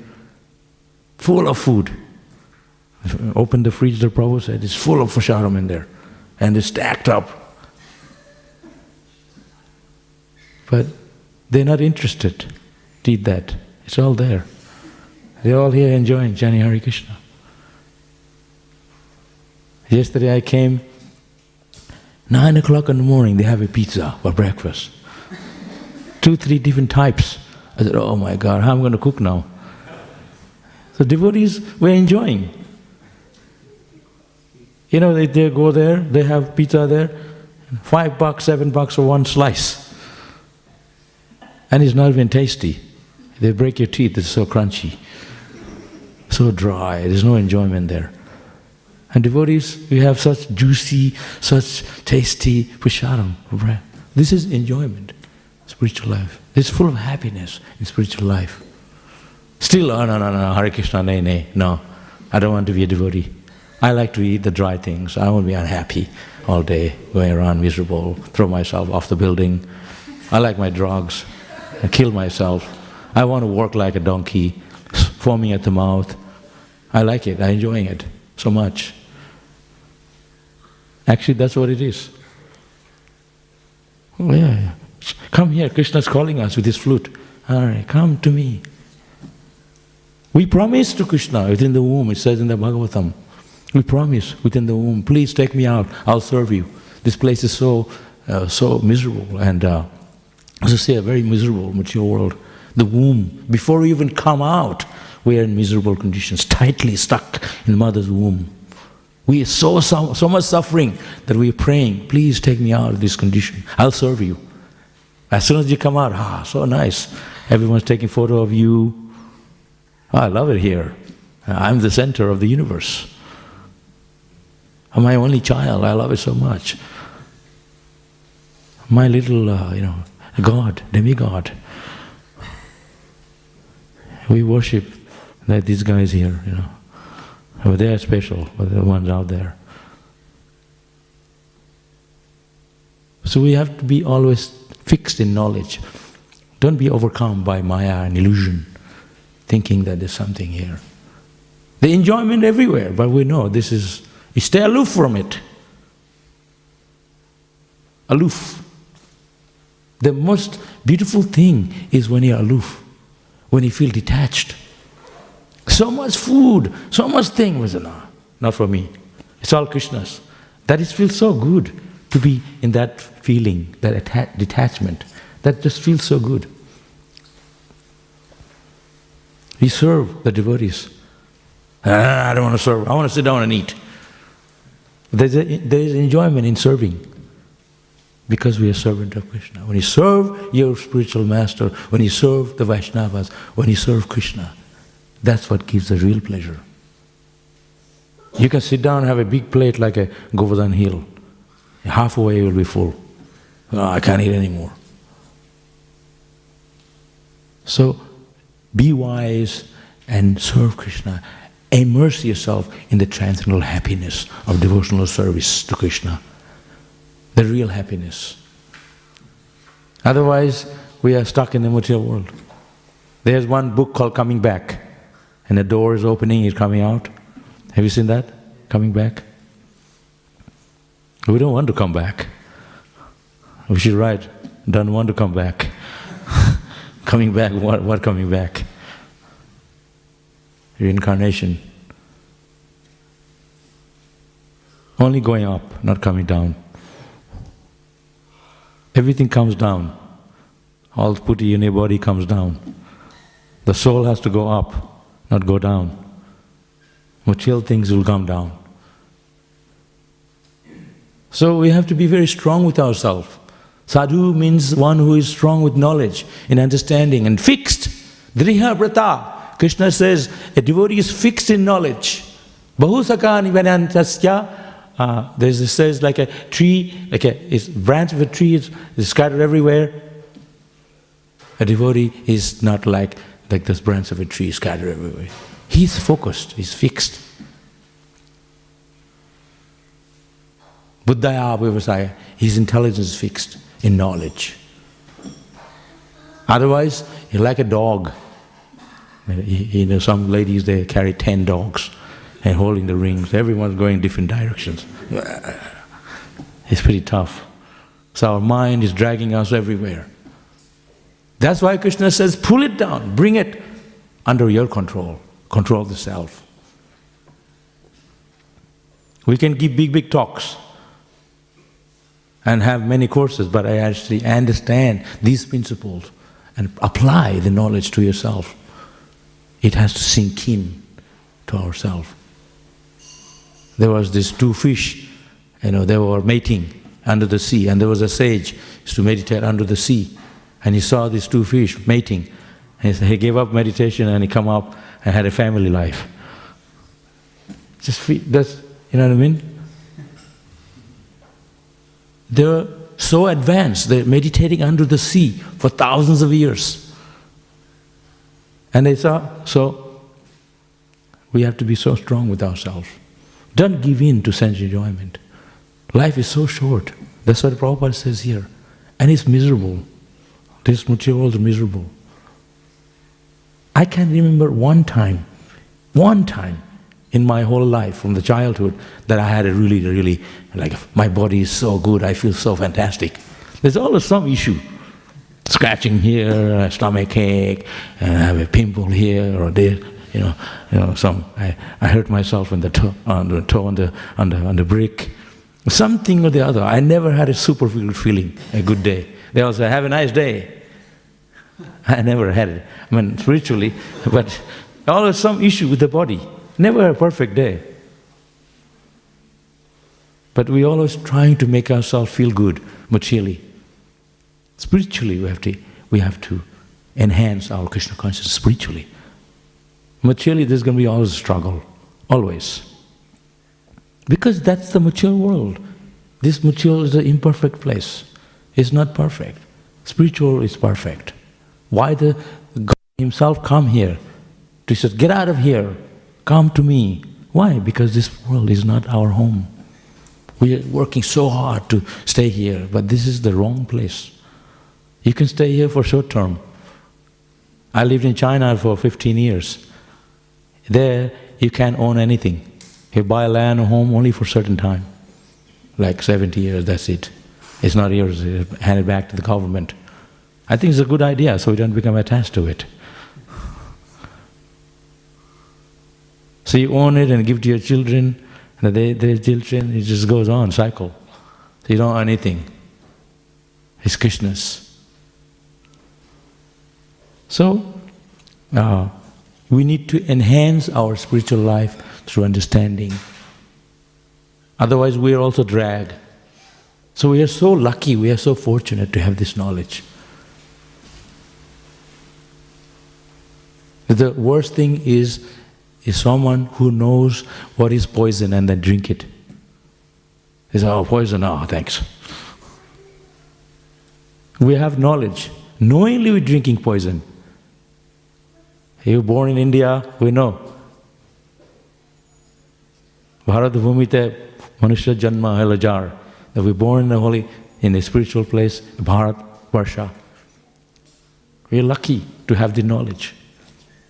full of food. Opened the fridge, the Prabhu said, it's full of prasadam in there. And it's stacked up. But they're not interested to eat that. It's all there. They're all here enjoying Jani Hari Krishna. Yesterday I came, nine o'clock in the morning, they have a pizza for breakfast. Two, three different types. I said, oh my God, how am I going to cook now? So devotees were enjoying. You know, they, they go there, they have pizza there, five bucks, seven bucks for one slice. And it's not even tasty. They break your teeth, it's so crunchy, so dry, there's no enjoyment there. And devotees, we have such juicy, such tasty prasadam. This is enjoyment, spiritual life. It's full of happiness in spiritual life. Still, oh no, no, no, Hare Krishna, nay, nay, no. I don't want to be a devotee. I like to eat the dry things. I won't be unhappy all day, going around miserable, throw myself off the building. I like my drugs. I kill myself. I want to work like a donkey, foaming at the mouth. I like it. I'm enjoying it so much. Actually, that's what it is. Oh, yeah, yeah. Come here. Krishna's calling us with his flute. All right, come to me. We promise to Krishna within the womb, it says in the Bhagavatam. We promise within the womb, please take me out, I'll serve you. This place is so, uh, so miserable and, uh, as I say, a very miserable material world. The womb, before we even come out, we are in miserable conditions, tightly stuck in the mother's womb. We are so, so, so much suffering that we are praying, please take me out of this condition, I'll serve you. As soon as you come out, ah, so nice. Everyone's taking photo of you. Oh, I love it here. I'm the center of the universe. I'm my only child. I love it so much. My little, uh, you know, God, demigod. We worship that these guys here, you know. But they are special, the ones out there. So we have to be always fixed in knowledge. Don't be overcome by Maya and illusion, thinking that there's something here. The enjoyment everywhere, but we know this is, stay aloof from it. Aloof. The most beautiful thing is when you're aloof, when you feel detached. So much food, so much thing was no, not for me. It's all Krishna's. That it feels so good to be in that feeling, that atta- detachment. That just feels so good. We serve the devotees. Ah, I don't want to serve. I want to sit down and eat. There's a, there is enjoyment in serving because we are servant of Krishna. When you serve your spiritual master, when you serve the Vaishnavas, when you serve Krishna, that's what gives the real pleasure. You can sit down and have a big plate like a Govardhan hill. Halfway you will be full. Oh, I can't eat anymore. So be wise and serve Krishna. Immerse yourself in the transcendental happiness of devotional service to Krishna, the real happiness. Otherwise, we are stuck in the material world. There's one book called Coming Back, and the door is opening, he's coming out. Have you seen that? Coming back? We don't want to come back. We should write, don't want to come back. Coming back, what, what coming back? Reincarnation. Only going up, not coming down. Everything comes down. All putti in your body comes down. The soul has to go up, not go down. Material things will come down. So we have to be very strong with ourselves. Sadhu means one who is strong with knowledge, in understanding, and fixed. Driha brata. Krishna says a devotee is fixed in knowledge. Bahusaka nivanantasya. Uh, there's it says like a tree, like a branch of a tree is, is scattered everywhere. A devotee is not like like this branch of a tree scattered everywhere. He's focused, he's fixed. Buddhaya Vyavasaya, his intelligence is fixed in knowledge. Otherwise, he's like a dog. You know, some ladies they carry ten dogs and holding the rings. Everyone's going different directions. It's pretty tough. So our mind is dragging us everywhere. That's why Krishna says, pull it down, bring it under your control, control the self. We can give big, big talks and have many courses, but I actually understand these principles and apply the knowledge to yourself. It has to sink in to ourselves. There was these two fish, you know, they were mating under the sea, and there was a sage used to meditate under the sea, and he saw these two fish mating, and he gave up meditation and he come up and had a family life. Just that's you know what I mean. They're so advanced, they're meditating under the sea for thousands of years. And they saw, so we have to be so strong with ourselves. Don't give in to sense enjoyment. Life is so short. That's what Prabhupada says here. And it's miserable. This material is miserable. I can remember one time, one time in my whole life from the childhood that I had a really, really, like, my body is so good, I feel so fantastic. There's always some issue. Scratching here, a stomach ache, and I have a pimple here or there, you know, you know, some, I, I hurt myself on the toe, on the toe, on the, on the, on the brick. Something or the other. I never had a super feeling, a good day. They all say, have a nice day. I never had it. I mean, spiritually, but always some issue with the body. Never a perfect day. But we always trying to make ourselves feel good materially. Spiritually, we have to, we have to enhance our Krishna consciousness spiritually. Materially, there's going to be always a struggle, always. Because that's the mature world. This material is an imperfect place. It's not perfect. Spiritual is perfect. Why the God Himself come here? He says, get out of here, come to me. Why? Because this world is not our home. We are working so hard to stay here, but this is the wrong place. You can stay here for short term. I lived in China for 15 years. There, you can't own anything. You buy land or home only for a certain time, like 70 years, that's it. It's not yours, hand it back to the government. I think it's a good idea so we don't become attached to it. So you own it and give to your children, and they, their children, it just goes on, cycle. So you don't own anything. It's Krishna's. So, uh, we need to enhance our spiritual life through understanding. Otherwise, we are also dragged. So, we are so lucky, we are so fortunate to have this knowledge. The worst thing is, is someone who knows what is poison and then drink it. They say, oh, poison, oh, thanks. We have knowledge. Knowingly we're drinking poison. You born in India, we know. Bharat Bhumite Manusha Janma Helajar. That we're born in a holy, in a spiritual place, Bharat Varsha. We're lucky to have the knowledge.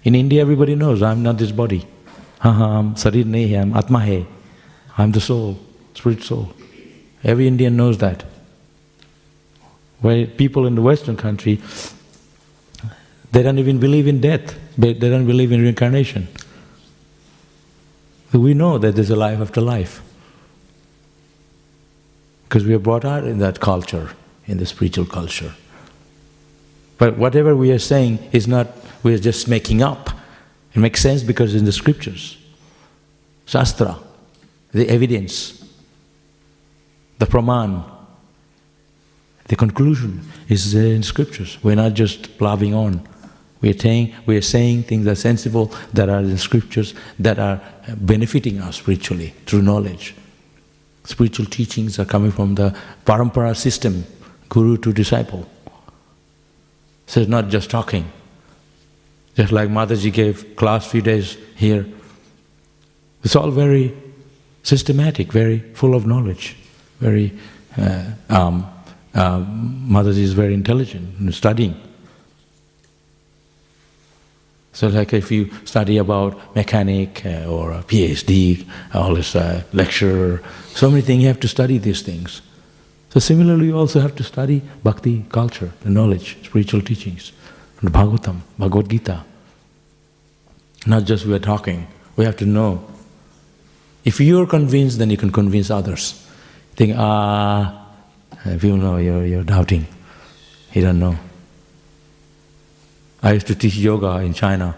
In India, everybody knows I'm not this body. I'm Sarir hai, I'm Atma. I'm the soul, spirit soul. Every Indian knows that. Where people in the Western country, They don't even believe in death, they don't believe in reincarnation. We know that there's a life after life. Because we are brought out in that culture, in the spiritual culture. But whatever we are saying is not, we are just making up. It makes sense because in the scriptures, Shastra, the evidence, the praman, the conclusion is there in scriptures. We're not just ploughing on. We are saying, we are saying things that are sensible, that are in scriptures, that are benefiting us spiritually through knowledge. Spiritual teachings are coming from the parampara system, guru to disciple. So it's not just talking. Just like Mataji gave class few days here. It's all very systematic, very full of knowledge, very uh, um, uh, Mataji is very intelligent in studying. So like if you study about mechanic uh, or a PhD, all this uh, lecture, so many things, you have to study these things. So similarly, you also have to study bhakti culture, the knowledge, spiritual teachings, the Bhagavatam, Bhagavad Gita. Not just we are talking, we have to know. If you are convinced, then you can convince others. Think, ah, people know you're, you're doubting. You don't know. I used to teach yoga in China,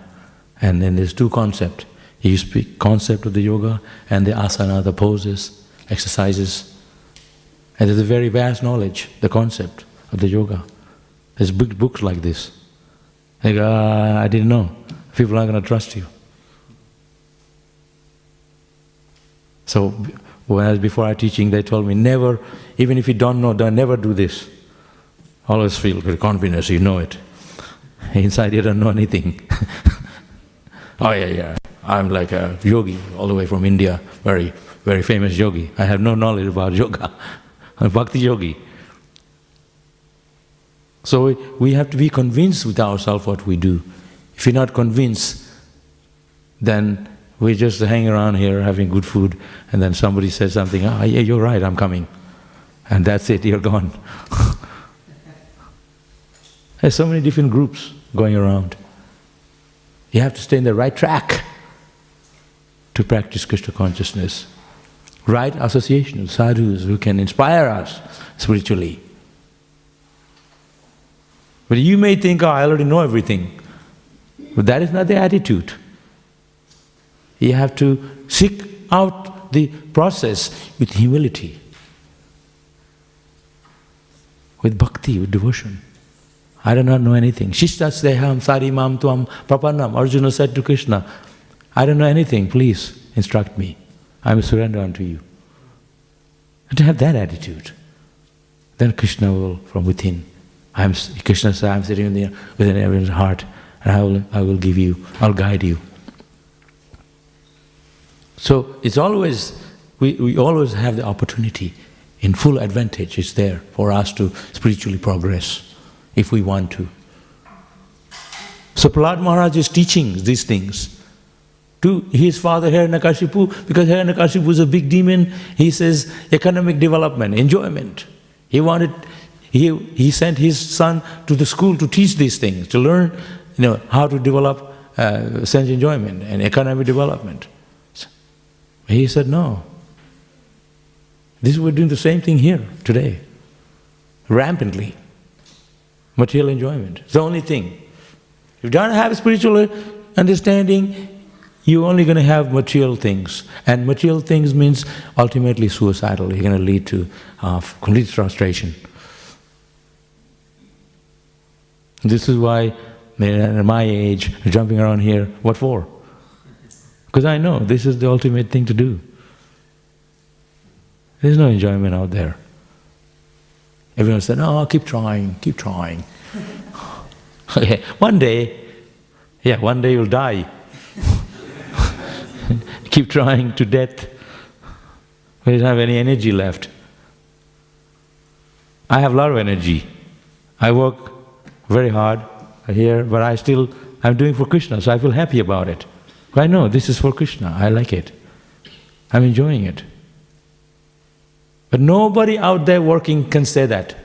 and then there's two concepts. You speak concept of the yoga and the asana, the poses, exercises. And there's a very vast knowledge, the concept of the yoga. There's big books like this. Like, uh, I didn't know. People aren't going to trust you. So, whereas before I teaching, they told me never, even if you don't know, don't never do this. Always feel confidence, you know it. Inside you don't know anything. oh yeah, yeah. I'm like a yogi all the way from India, very, very famous yogi. I have no knowledge about yoga. I'm bhakti yogi. So we, have to be convinced with ourselves what we do. If you're not convinced, then we just hang around here having good food, and then somebody says something, ah, yeah, you're right, I'm coming. And that's it, you're gone. There's so many different groups going around. You have to stay in the right track to practice Krishna consciousness. Right association sadhus who can inspire us spiritually. But you may think, oh, I already know everything. But that is not the attitude. You have to seek out the process with humility, with bhakti, with devotion. I do not know anything. Shishtasdeham sarimam tuam papannam. Arjuna said to Krishna, I don't know anything, please instruct me. I will surrender unto you. And to have that attitude, then Krishna will, from within, I am, Krishna said, I am sitting the, within everyone's heart, and I will, I will give you, I'll guide you. So it's always, we, we always have the opportunity in full advantage, it's there for us to spiritually progress if we want to. So Prahlad Maharaj is teaching these things to his father Hiranyakashipu because Hiranyakashipu is a big demon. He says economic development, enjoyment. He wanted, he, he sent his son to the school to teach these things, to learn you know, how to develop uh, sense enjoyment and economic development. He said, no. This we're doing the same thing here today, rampantly. Material enjoyment. It's the only thing. If you don't have spiritual understanding, you're only going to have material things. And material things means ultimately suicidal. You're going to lead to uh, complete frustration. This is why, at my age, jumping around here, what for? Because I know this is the ultimate thing to do. There's no enjoyment out there. Everyone said, oh, keep trying, keep trying. okay, one day, yeah, one day you'll die. keep trying to death. We don't have any energy left. I have a lot of energy. I work very hard here, but I still, I'm doing for Krishna, so I feel happy about it. I know this is for Krishna, I like it. I'm enjoying it. But nobody out there working can say that.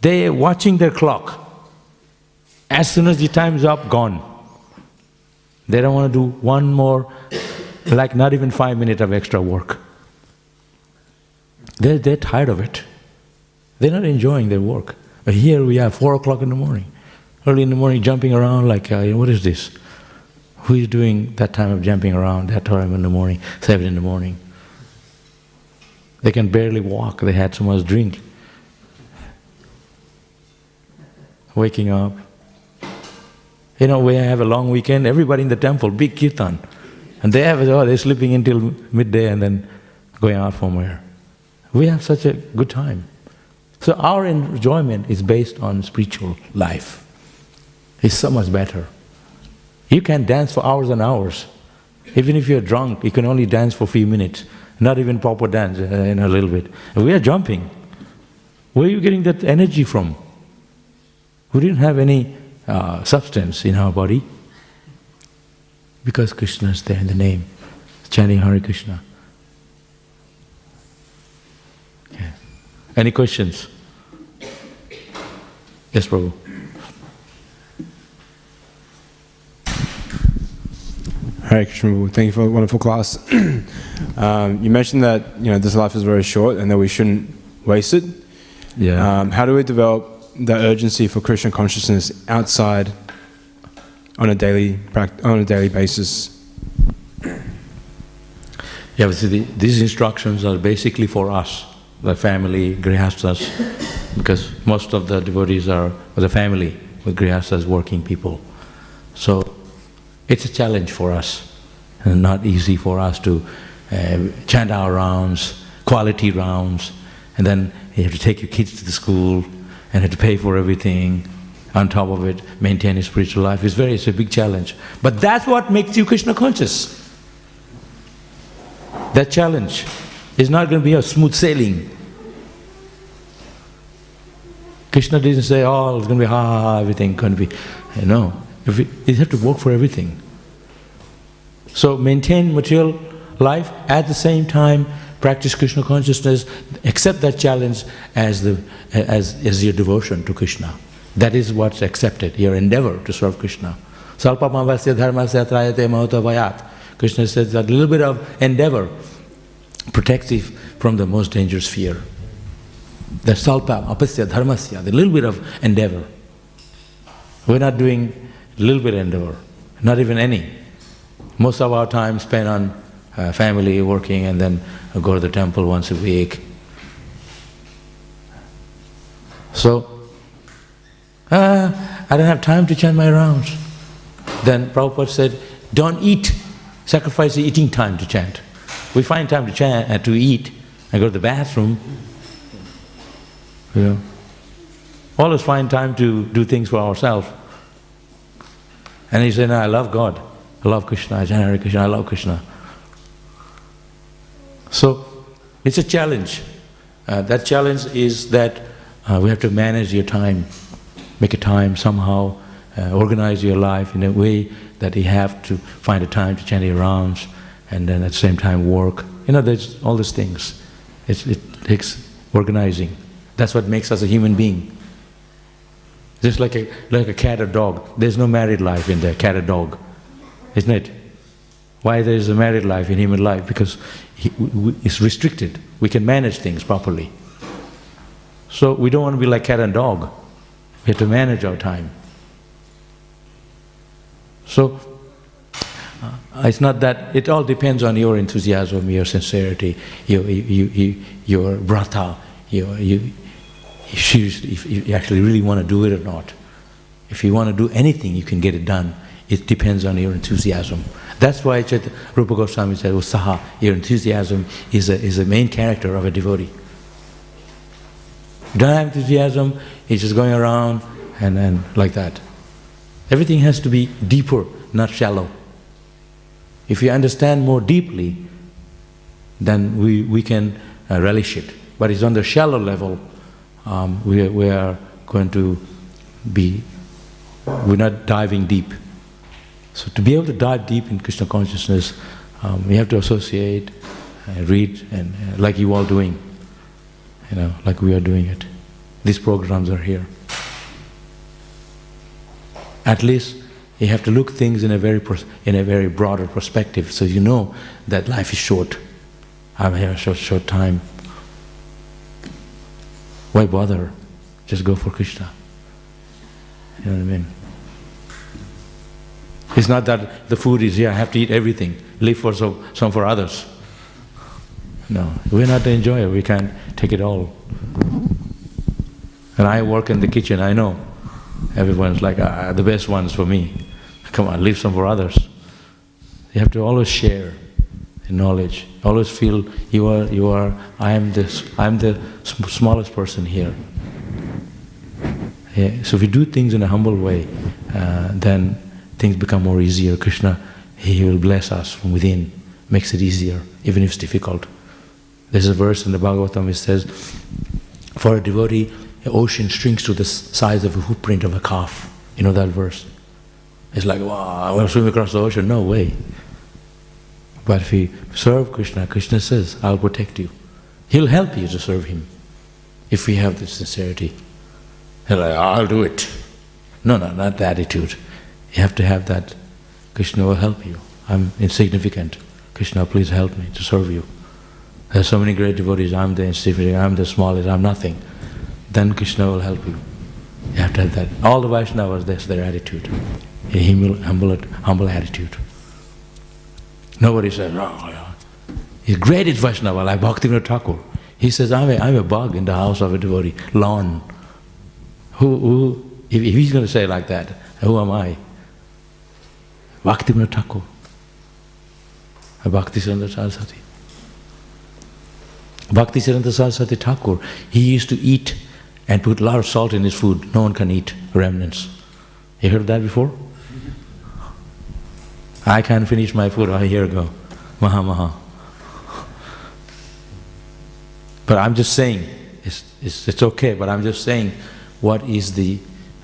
They are watching their clock. As soon as the time's up, gone. They don't want to do one more, like not even five minutes of extra work. They're, they're tired of it. They're not enjoying their work. But here we are, four o'clock in the morning, early in the morning, jumping around like, uh, what is this? Who is doing that time of jumping around, that time in the morning, seven in the morning? They can barely walk, they had so much drink. Waking up. You know, we have a long weekend, everybody in the temple, big kirtan. And they have, oh, they're sleeping until midday and then going out somewhere. We have such a good time. So our enjoyment is based on spiritual life. It's so much better. You can dance for hours and hours. Even if you're drunk, you can only dance for a few minutes. Not even proper dance uh, in a little bit. We are jumping. Where are you getting that energy from? We didn't have any uh, substance in our body because Krishna is there in the name, chanting Hare Krishna. Okay. Any questions? Yes, Prabhu. Hare Krishna, Prabhu. thank you for a wonderful class. um, you mentioned that you know this life is very short and that we shouldn't waste it. Yeah. Um, how do we develop the urgency for Krishna consciousness outside on a daily on a daily basis? Yeah, but see, the, these instructions are basically for us, the family, grihastas, because most of the devotees are with the family with grihastas, working people. So it's a challenge for us, and not easy for us to uh, chant our rounds, quality rounds, and then you have to take your kids to the school and have to pay for everything. On top of it, maintain a spiritual life. It's very, it's a big challenge. But that's what makes you Krishna conscious. That challenge is not going to be a smooth sailing. Krishna didn't say, oh, it's going to be ha ha, ha everything going to be. You know, you have to work for everything. So maintain material life at the same time practice Krishna consciousness, accept that challenge as, the, as, as your devotion to Krishna. That is what's accepted, your endeavor to serve Krishna. Salpamavasya dharmasya trayate mahotavayat. Krishna says that little bit of endeavor protects you from the most dangerous fear. The salpa, apasya, dharmasya, the little bit of endeavor. We're not doing little bit endeavor, not even any. Most of our time spent on uh, family, working, and then go to the temple once a week. So, uh, I don't have time to chant my rounds. Then Prabhupada said, don't eat, sacrifice the eating time to chant. We find time to chant, uh, to eat, and go to the bathroom. You know, always find time to do things for ourselves. And he said, no, I love God, I love Krishna, I chant Hare Krishna, I love Krishna. So, it's a challenge. Uh, that challenge is that uh, we have to manage your time, make a time somehow, uh, organize your life in a way that you have to find a time to chant your rounds and then at the same time work. You know, there's all these things. It's, it takes organizing. That's what makes us a human being. Just like a, like a cat or dog. There's no married life in there, cat or dog. Isn't it? Why there is a married life in human life? Because it's restricted. We can manage things properly. So we don't want to be like cat and dog. We have to manage our time. So uh, it's not that, it all depends on your enthusiasm, your sincerity, your, you, you, your brata, your, you, if you actually really want to do it or not. If you want to do anything, you can get it done. It depends on your enthusiasm. That's why Chet Rupa Goswami said, Utsaha, your enthusiasm is a, is a main character of a devotee. You don't have enthusiasm, it's just going around and, and like that. Everything has to be deeper, not shallow. If you understand more deeply, then we, we can uh, relish it. But it's on the shallow level, um, we, we are going to be, we're not diving deep. So to be able to dive deep in Krishna consciousness, um, we have to associate, uh, read, and uh, like you all doing, you know, like we are doing it. These programs are here. At least you have to look things in a very pers- in a very broader perspective, so you know that life is short. I have a short short time. Why bother? Just go for Krishna. You know what I mean? It's not that the food is here, I have to eat everything, leave for some, some for others. No, we're not the enjoyer, we can't take it all. And I work in the kitchen, I know. Everyone's like, ah, the best one's for me. Come on, leave some for others. You have to always share knowledge. Always feel you are, you are, I am this, I am the sm- smallest person here. Yeah, so if we do things in a humble way, uh, then things become more easier. Krishna, He will bless us from within, makes it easier, even if it's difficult. There's a verse in the Bhagavatam which says, for a devotee, the ocean shrinks to the size of a footprint of a calf. You know that verse? It's like, wow, I want to swim across the ocean. No way. But if we serve Krishna, Krishna says, I'll protect you. He'll help you to serve Him if we have this sincerity. Like, I'll do it. No, no, not the attitude. You have to have that. Krishna will help you. I'm insignificant. Krishna, please help me to serve you. There's so many great devotees, I'm the insignificant, I'm the smallest, I'm nothing. Then Krishna will help you. You have to have that. All the Vaishnavas, that's their attitude. A humble, humble, humble attitude. Nobody says, oh. He's greatest Vaishnava, like Bhaktivinoda Thakur. He says, I'm a, I'm a bug in the house of a devotee, lawn. Who, who if, if he's going to say like that, who am I? Bhaktivinoda Thakur. Bhakti Saraswati. Bhakti Saraswati Thakur, he used to eat and put a lot of salt in his food. No one can eat remnants. You heard that before? I can't finish my food. Oh, here go. Maha Maha. But I'm just saying, it's, it's, it's okay, but I'm just saying what is the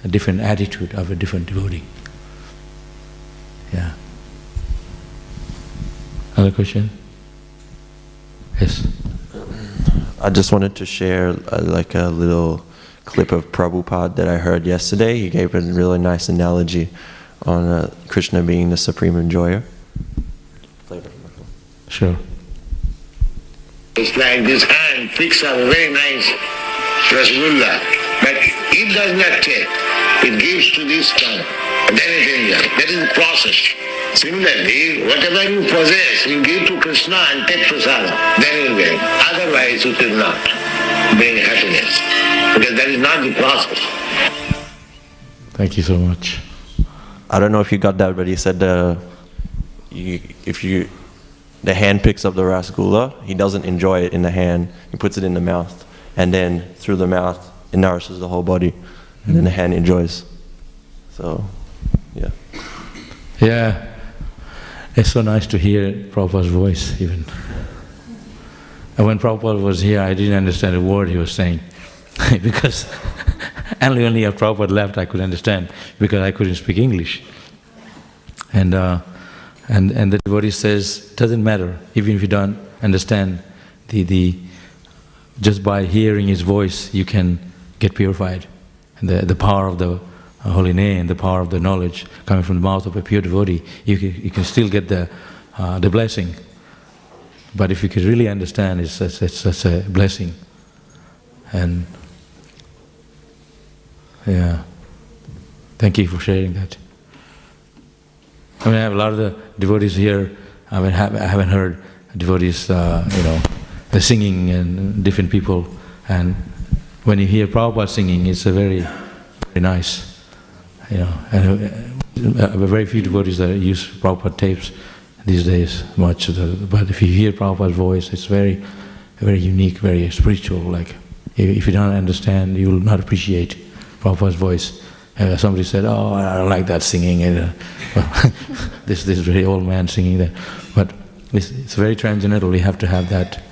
different attitude of a different devotee. Yeah. Other question? Yes. I just wanted to share uh, like a little clip of Prabhupada that I heard yesterday. He gave a really nice analogy on uh, Krishna being the supreme enjoyer. Sure. It's like this hand picks up a very nice rasgulla, but it does not take. It gives to this tongue, and then it enjoys. That is the process. Similarly, whatever you possess, you give to Krishna and take prasada, then you will get. Otherwise, it will not bring happiness, because that is not the process. Thank you so much. I don't know if you got that, but he said uh, you, if you the hand picks up the rasgulla, he doesn't enjoy it in the hand. He puts it in the mouth, and then through the mouth, it nourishes the whole body, and then the hand enjoys. So, yeah. Yeah, it's so nice to hear Prabhupada's voice even. And when Prabhupada was here, I didn't understand a word he was saying because only only after Prabhupada left I could understand because I couldn't speak English. And, uh, and, and the devotee says, doesn't matter, even if you don't understand the, the, just by hearing his voice, you can get purified. And the, the power of the uh, holy name, the power of the knowledge coming from the mouth of a pure devotee, you can, you can still get the, uh, the blessing. But if you can really understand, it's, it's, it's such a blessing. And yeah, thank you for sharing that. I mean, I have a lot of the devotees here. I mean, have, I haven't heard devotees, uh, you know, they're singing and different people. And when you hear Prabhupada singing, it's a very, very nice, you know. And uh, uh, very few devotees that use Prabhupada tapes these days much. But if you hear Prabhupada's voice, it's very, very unique, very spiritual. Like, if you don't understand, you will not appreciate Prabhupada's voice. Uh, somebody said, "Oh, I don't like that singing." Uh, this this very old man singing that, but it's, it's very transcendental. We have to have that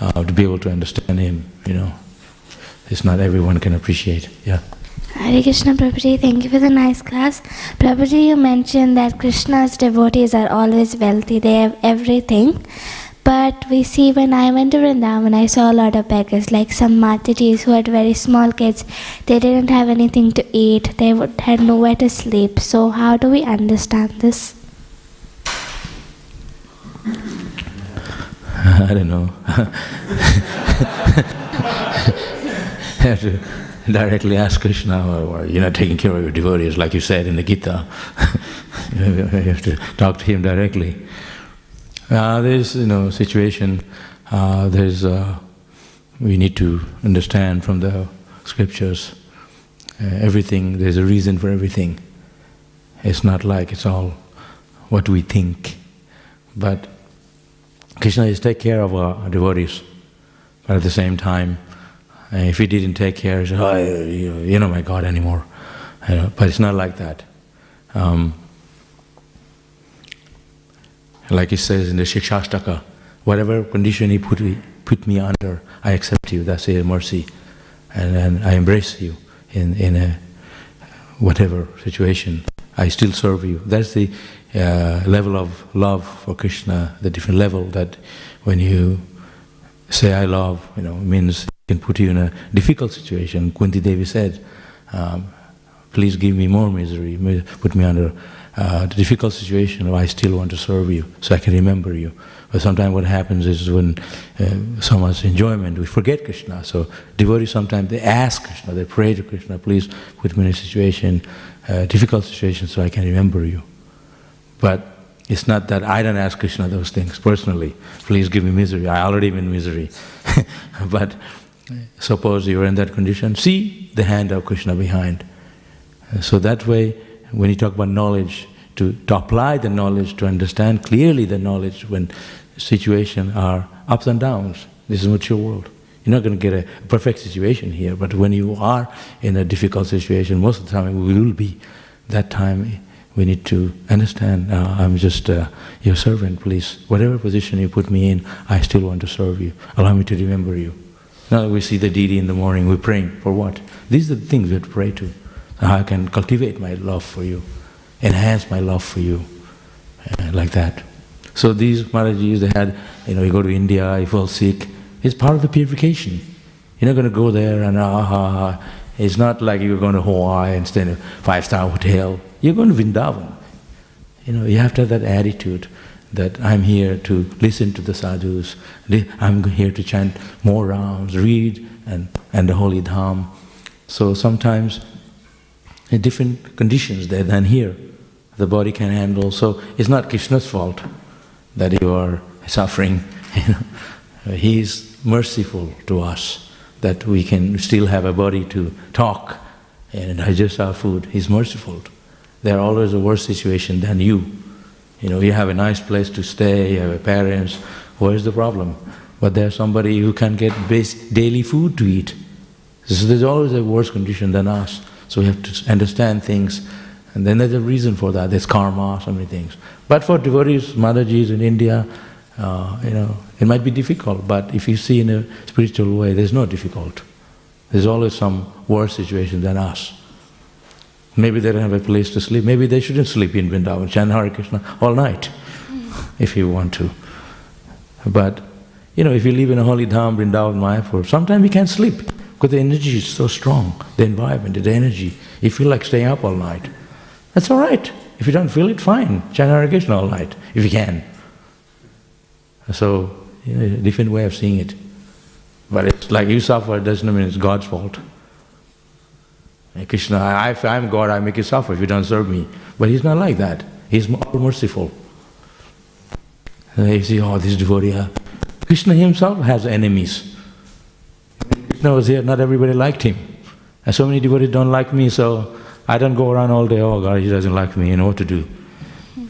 uh, to be able to understand him. You know, it's not everyone can appreciate. Yeah. Hare Krishna Prabhuji, thank you for the nice class. Prabhuji, you mentioned that Krishna's devotees are always wealthy, they have everything. But we see when I went to Vrindavan, I saw a lot of beggars, like some Matajis who had very small kids. They didn't have anything to eat, they would, had nowhere to sleep. So, how do we understand this? I don't know. have to directly ask Krishna, or, or you're not taking care of your devotees, like you said in the Gita. you have to talk to him directly. Uh, there's, you know, situation. Uh, there's, uh, we need to understand from the scriptures. Uh, everything. There's a reason for everything. It's not like it's all what we think, but Krishna is take care of our devotees, but at the same time, uh, if he didn't take care, oh, you, you're not my God anymore. Know, but it's not like that. Um, like it says in the Shikshashtaka, whatever condition he put me, put me under, I accept you. That's a mercy, and, and I embrace you in in a whatever situation. I still serve you. That's the uh, level of love for Krishna, the different level that when you say I love, you know, means it can put you in a difficult situation. Kunti Devi said, um, please give me more misery, put me under uh, the difficult situation, I still want to serve you, so I can remember you. But sometimes what happens is when uh, so much enjoyment, we forget Krishna. So devotees sometimes they ask Krishna, they pray to Krishna, please put me in a situation, uh, difficult situation, so I can remember you. But it's not that I don't ask Krishna those things personally. Please give me misery. I already am in misery. but suppose you are in that condition, see the hand of Krishna behind. So that way, when you talk about knowledge, to, to apply the knowledge, to understand clearly the knowledge when situations are ups and downs. This is mature world. You're not going to get a perfect situation here, but when you are in a difficult situation, most of the time we will be. That time we need to understand, uh, I'm just uh, your servant, please. Whatever position you put me in, I still want to serve you. Allow me to remember you. Now we see the deity in the morning, we're praying for what? These are the things we have to pray to. How I can cultivate my love for you, enhance my love for you, uh, like that. So these Maharajis, they had, you know, you go to India, you fall sick, it's part of the purification. You're not going to go there and ah ha ha. It's not like you're going to Hawaii and stay in a five-star hotel. You're going to Vrindavan. You know, you have to have that attitude that I'm here to listen to the sadhus, I'm here to chant more rounds, read and, and the holy dham. So sometimes different conditions there than here, the body can handle. So it's not Krishna's fault that you are suffering. He is merciful to us that we can still have a body to talk and digest our food. He's merciful. There are always a worse situation than you. You know, you have a nice place to stay, you have parents, where's the problem? But there's somebody who can get base daily food to eat. So there's always a worse condition than us. So we have to understand things. And then there's a reason for that. There's karma, so many things. But for devotees, Matajis in India, uh, you know, it might be difficult, but if you see in a spiritual way, there's no difficult. There's always some worse situation than us. Maybe they don't have a place to sleep. Maybe they shouldn't sleep in Vrindavan, chant Hare Krishna all night, if you want to. But, you know, if you live in a holy dham, Vrindavan, Mayapur, sometimes you can't sleep because the energy is so strong, the environment, the energy. You feel like staying up all night. That's all right. If you don't feel it, fine. Chant Krishna all night, if you can. So, you know, different way of seeing it. But it's like you suffer doesn't mean it's God's fault. And Krishna, I, if I'm God, I make you suffer if you don't serve me. But he's not like that. He's all merciful. And you see, oh, this devotee. Krishna himself has enemies. Krishna was here, not everybody liked him. And so many devotees don't like me, so I don't go around all day, oh God, he doesn't like me, you know what to do.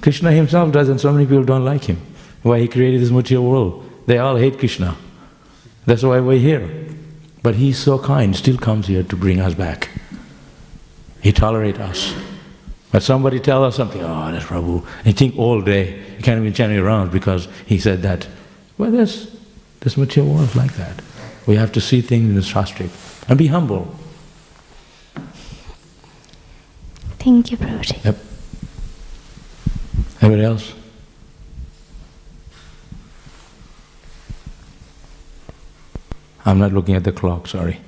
Krishna himself doesn't, so many people don't like him. Why he created this material world. They all hate Krishna. That's why we're here. But he's so kind, still comes here to bring us back. He tolerates us. But somebody tell us something, oh, that's Prabhu. And you think all day, you can't even turn around because he said that. Well, this, this material world is like that. We have to see things in the Shastric and be humble. Thank you, Prabhupada. Yep. Anybody else? I'm not looking at the clock, sorry.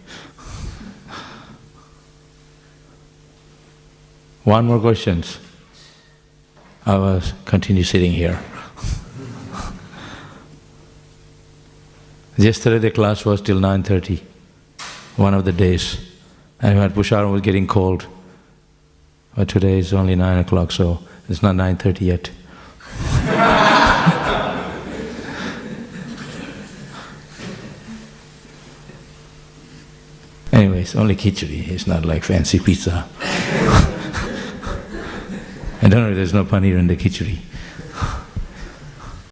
One more questions. I will continue sitting here. Yesterday the class was till 9.30, one of the days. And when prasadam was getting cold. But today is only 9 o'clock, so it's not 9.30 yet. Anyways, only khichdi, it's not like fancy pizza. I don't know if there's no paneer in the khichdi.